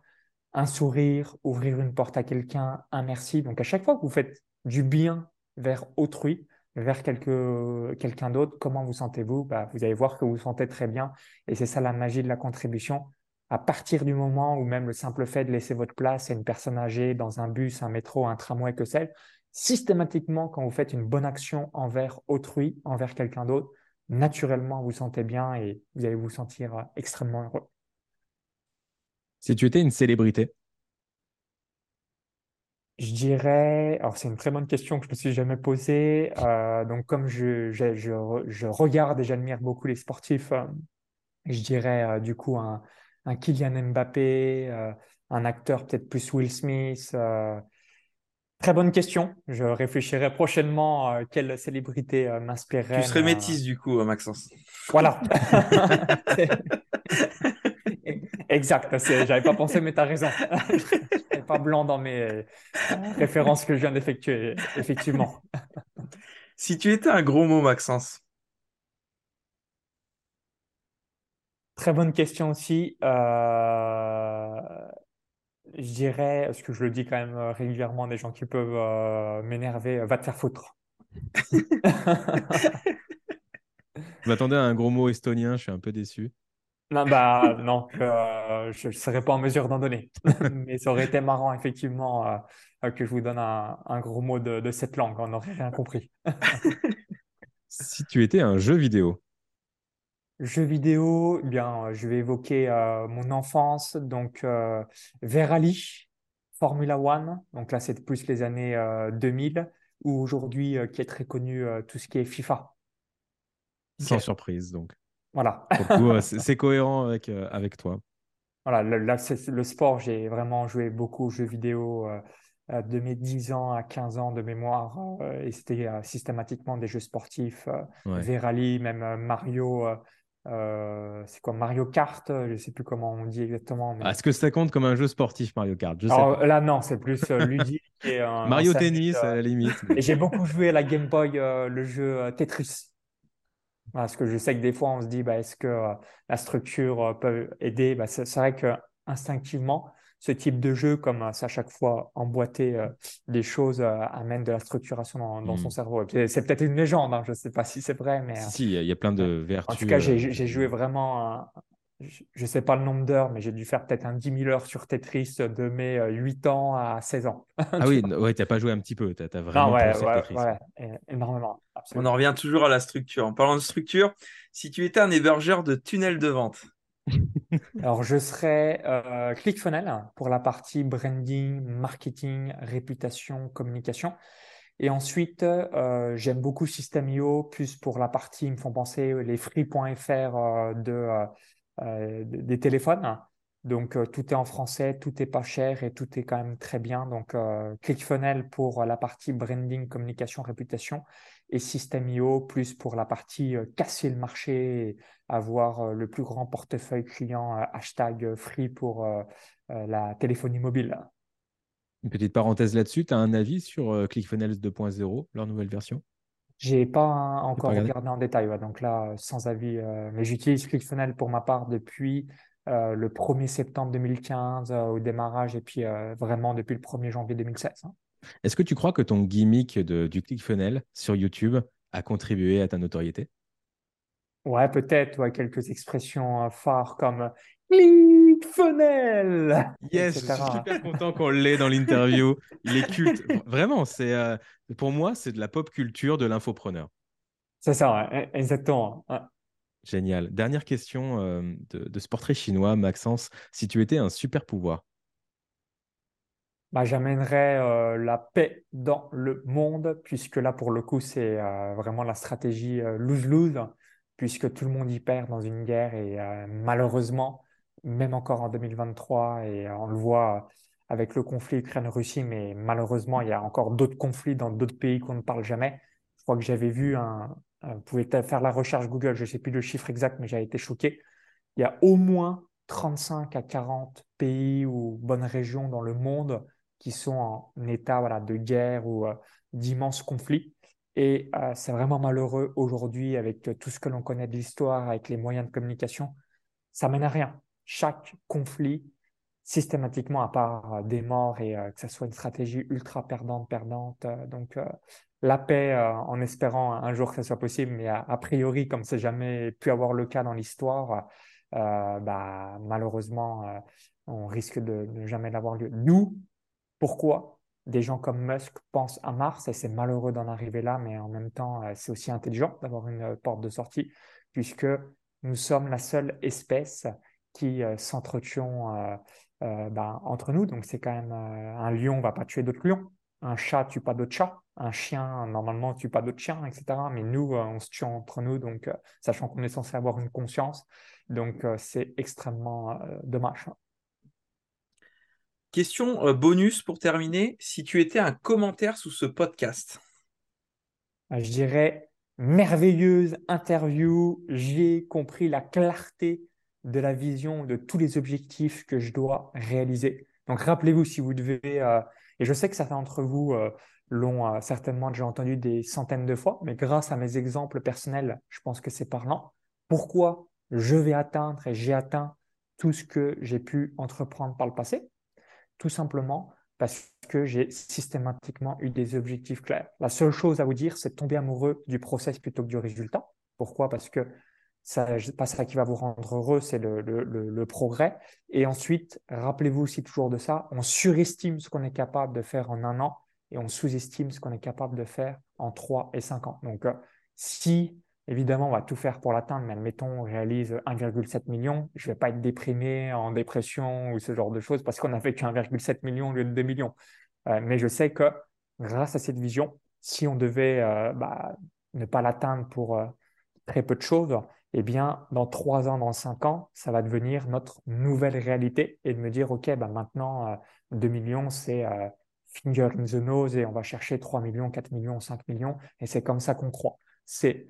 Un sourire, ouvrir une porte à quelqu'un, un merci. Donc à chaque fois que vous faites du bien vers autrui, vers quelqu'un d'autre, comment vous sentez-vous? Bah, Vous allez voir que vous vous sentez très bien. Et c'est ça la magie de la contribution. À partir du moment où même le simple fait de laisser votre place à une personne âgée dans un bus, un métro, un tramway, que sais systématiquement, quand vous faites une bonne action envers autrui, envers quelqu'un d'autre, naturellement, vous, vous sentez bien et vous allez vous sentir extrêmement heureux. Si tu étais une célébrité, je dirais, alors c'est une très bonne question que je me suis jamais posée. Euh, donc comme je, je, je, regarde et j'admire beaucoup les sportifs, euh, je dirais euh, du coup un, un Kylian Mbappé, un acteur peut-être plus Will Smith. très bonne question. Je réfléchirai prochainement quelle célébrité m'inspirerait. Tu serais métisse du coup, Maxence. Voilà. exact. J'avais pas pensé, mais tu as raison pas blanc dans mes euh, références que je viens d'effectuer, effectivement. si tu étais un gros mot, Maxence Très bonne question aussi. Euh, je dirais, parce que je le dis quand même régulièrement, des gens qui peuvent euh, m'énerver, va te faire foutre. je m'attendais à un gros mot estonien, je suis un peu déçu. Non, bah, non, je ne serais pas en mesure d'en donner. Mais ça aurait été marrant, effectivement, euh, que je vous donne un, gros mot de, cette langue. On n'aurait rien compris. si tu étais un jeu vidéo Jeu vidéo, eh bien, je vais évoquer euh, mon enfance. Donc, euh, Verali, Formula One. Donc là, c'est plus les années 2000. Ou aujourd'hui, qui est très connu, tout ce qui est FIFA. Sans surprise, donc. Voilà. c'est cohérent avec, euh, avec toi. Voilà, là, c'est le sport, j'ai vraiment joué beaucoup aux jeux vidéo euh, de mes 10 ans à 15 ans de mémoire. Euh, et c'était systématiquement des jeux sportifs. Verali, même Mario. c'est quoi Mario Kart Je ne sais plus comment on dit exactement. Est-ce que ça compte comme un jeu sportif, Mario Kart? Là, non, c'est plus ludique. Mario Tennis, à la limite. Et j'ai beaucoup joué à la Game Boy, le jeu Tetris. Parce que je sais que des fois, on se dit, bah, est-ce que euh, la structure euh, peut aider? Bah, C'est vrai que instinctivement, ce type de jeu, comme euh, ça à chaque fois emboîter des choses, amène de la structuration dans, son mmh. cerveau. C'est peut-être une légende, hein, je ne sais pas si c'est vrai, mais... Si, il y, a plein de vertus. En tout cas, j'ai joué vraiment je ne sais pas le nombre d'heures, mais j'ai dû faire peut-être un 10 000 heures sur Tetris de mes 8 ans à 16 ans. ah oui, ouais, tu n'as pas joué un petit peu, tu as, vraiment non, ouais, Tetris. énormément. On en revient toujours à la structure. En parlant de structure, si tu étais un hébergeur de tunnels de vente? Alors, je serais euh, ClickFunnels pour la partie branding, marketing, réputation, communication. Et ensuite, euh, j'aime beaucoup System.io, plus pour la partie, ils me font penser les free.fr euh, de euh, des téléphones. Donc, euh, tout est en français, tout est pas cher et tout est quand même très bien. Donc, euh, ClickFunnels pour la partie branding, communication, réputation et System.io plus pour la partie casser le marché et avoir le plus grand portefeuille client hashtag free pour la téléphonie mobile. Une petite parenthèse là-dessus, tu as un avis sur ClickFunnels 2.0, leur nouvelle version? J'ai pas encore regardé en détail, donc là, sans avis. Euh, mais j'utilise ClickFunnels pour ma part depuis euh, le 1er septembre 2015 euh, au démarrage et puis vraiment depuis le 1er janvier 2016. Hein. Est-ce que tu crois que ton gimmick de, du ClickFunnels sur YouTube a contribué à ta notoriété? Ouais, peut-être, ouais, quelques expressions phares comme ClickFunnels Yes, je suis super content qu'on l'ait dans l'interview. Il est culte. Vraiment, c'est pour moi, c'est de la pop culture de l'infopreneur. C'est ça, exactement. Génial. Dernière question euh, de, ce portrait chinois, Maxence. Si tu étais un super pouvoir bah, J'amènerais euh, la paix dans le monde, puisque là, pour le coup, c'est euh, vraiment la stratégie lose-lose, puisque tout le monde y perd dans une guerre. Et malheureusement, même encore en 2023, et on le voit avec le conflit Ukraine-Russie, mais malheureusement, il y a encore d'autres conflits dans d'autres pays qu'on ne parle jamais. Je crois que j'avais vu un, vous pouvez faire la recherche Google, je ne sais plus le chiffre exact, mais j'ai été choqué. Il y a au moins 35 à 40 pays ou bonnes régions dans le monde qui sont en état voilà, de guerre ou euh, d'immenses conflits. Et euh, c'est vraiment malheureux aujourd'hui avec tout ce que l'on connaît de l'histoire, avec les moyens de communication. Ça mène à rien. Chaque conflit systématiquement, à part euh, des morts et euh, que ce soit une stratégie ultra perdante, perdante. Euh, donc, la paix en espérant un jour que ce soit possible, mais a, priori, comme c'est jamais pu avoir le cas dans l'histoire, bah, malheureusement, on risque de ne jamais l'avoir lieu. Nous, pourquoi des gens comme Musk pensent à Mars et c'est malheureux d'en arriver là, mais en même temps, c'est aussi intelligent d'avoir une porte de sortie, puisque nous sommes la seule espèce qui s'entretient euh, ben, entre nous. Donc, c'est quand même euh, un lion va pas tuer d'autres lions. Un chat tue pas d'autres chats. Un chien, normalement, tue pas d'autres chiens, etc. Mais nous, euh, on se tue entre nous, donc sachant qu'on est censé avoir une conscience. Donc, c'est extrêmement dommage. Question bonus pour terminer. Si tu étais un commentaire sous ce podcast Je dirais merveilleuse interview. J'ai compris la clarté de la vision de tous les objectifs que je dois réaliser. Donc rappelez-vous si vous devez, euh, et je sais que certains d'entre vous euh, l'ont euh, certainement déjà entendu des centaines de fois, mais grâce à mes exemples personnels, je pense que c'est parlant. Pourquoi je vais atteindre et j'ai atteint tout ce que j'ai pu entreprendre par le passé? Tout simplement parce que j'ai systématiquement eu des objectifs clairs. La seule chose à vous dire, c'est de tomber amoureux du process plutôt que du résultat. Pourquoi? Parce que c'est pas ça qui va vous rendre heureux, c'est le, le, le, progrès. Et ensuite, rappelez-vous aussi toujours de ça, on surestime ce qu'on est capable de faire en un an et on sous-estime ce qu'on est capable de faire en trois et cinq ans. Donc, euh, si évidemment on va tout faire pour l'atteindre, mais admettons on réalise 1,7 million, je vais pas être déprimé, en dépression ou ce genre de choses parce qu'on a fait qu'un 1,7 million au lieu de 2 millions. Euh, mais je sais que grâce à cette vision, si on devait euh, bah, ne pas l'atteindre pour très peu de choses, eh bien, dans trois ans, dans cinq ans, ça va devenir notre nouvelle réalité et de me dire, OK, ben maintenant, 2 millions, c'est finger in the nose et on va chercher 3 millions, 4 millions, 5 millions. Et c'est comme ça qu'on croit. C'est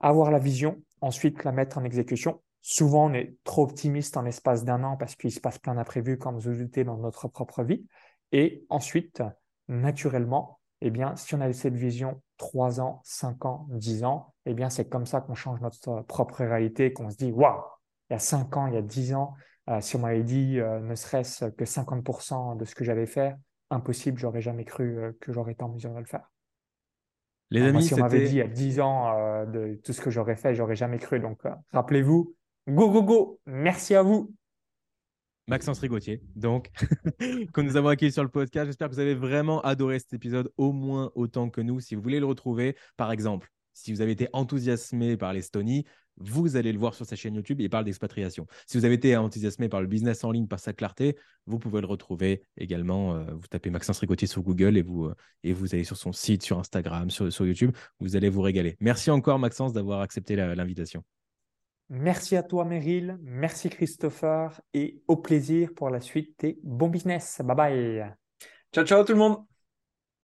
avoir la vision, ensuite la mettre en exécution. Souvent, on est trop optimiste en l'espace d'un an parce qu'il se passe plein d'imprévus comme vous doutez dans notre propre vie. Et ensuite, naturellement, eh bien, si on a cette vision 3 ans, 5 ans, 10 ans, eh bien, c'est comme ça qu'on change notre propre réalité, qu'on se dit, waouh, il y a 5 ans, il y a 10 ans, euh, si on m'avait dit euh, ne serait-ce que 50% de ce que j'allais faire, impossible, j'aurais jamais cru euh, que j'aurais été en mesure de le faire. Les amis, si on m'avait dit il y a 10 ans de tout ce que j'aurais fait, j'aurais jamais cru. Donc, rappelez-vous, go, go, go, merci à vous. Maxence Rigotier, donc, que nous avons accueilli sur le podcast. J'espère que vous avez vraiment adoré cet épisode, au moins autant que nous. Si vous voulez le retrouver, par exemple, si vous avez été enthousiasmé par l'Estonie, vous allez le voir sur sa chaîne YouTube. Il parle d'expatriation. Si vous avez été enthousiasmé par le business en ligne, par sa clarté, vous pouvez le retrouver également. Euh, vous tapez Maxence Rigotier sur Google et vous, euh, et allez sur son site, sur Instagram, sur YouTube. Vous allez vous régaler. Merci encore, Maxence, d'avoir accepté l'invitation. Merci à toi, Meryl. Merci, Christopher. Et au plaisir pour la suite des bons business. Bye bye. Ciao, ciao tout le monde.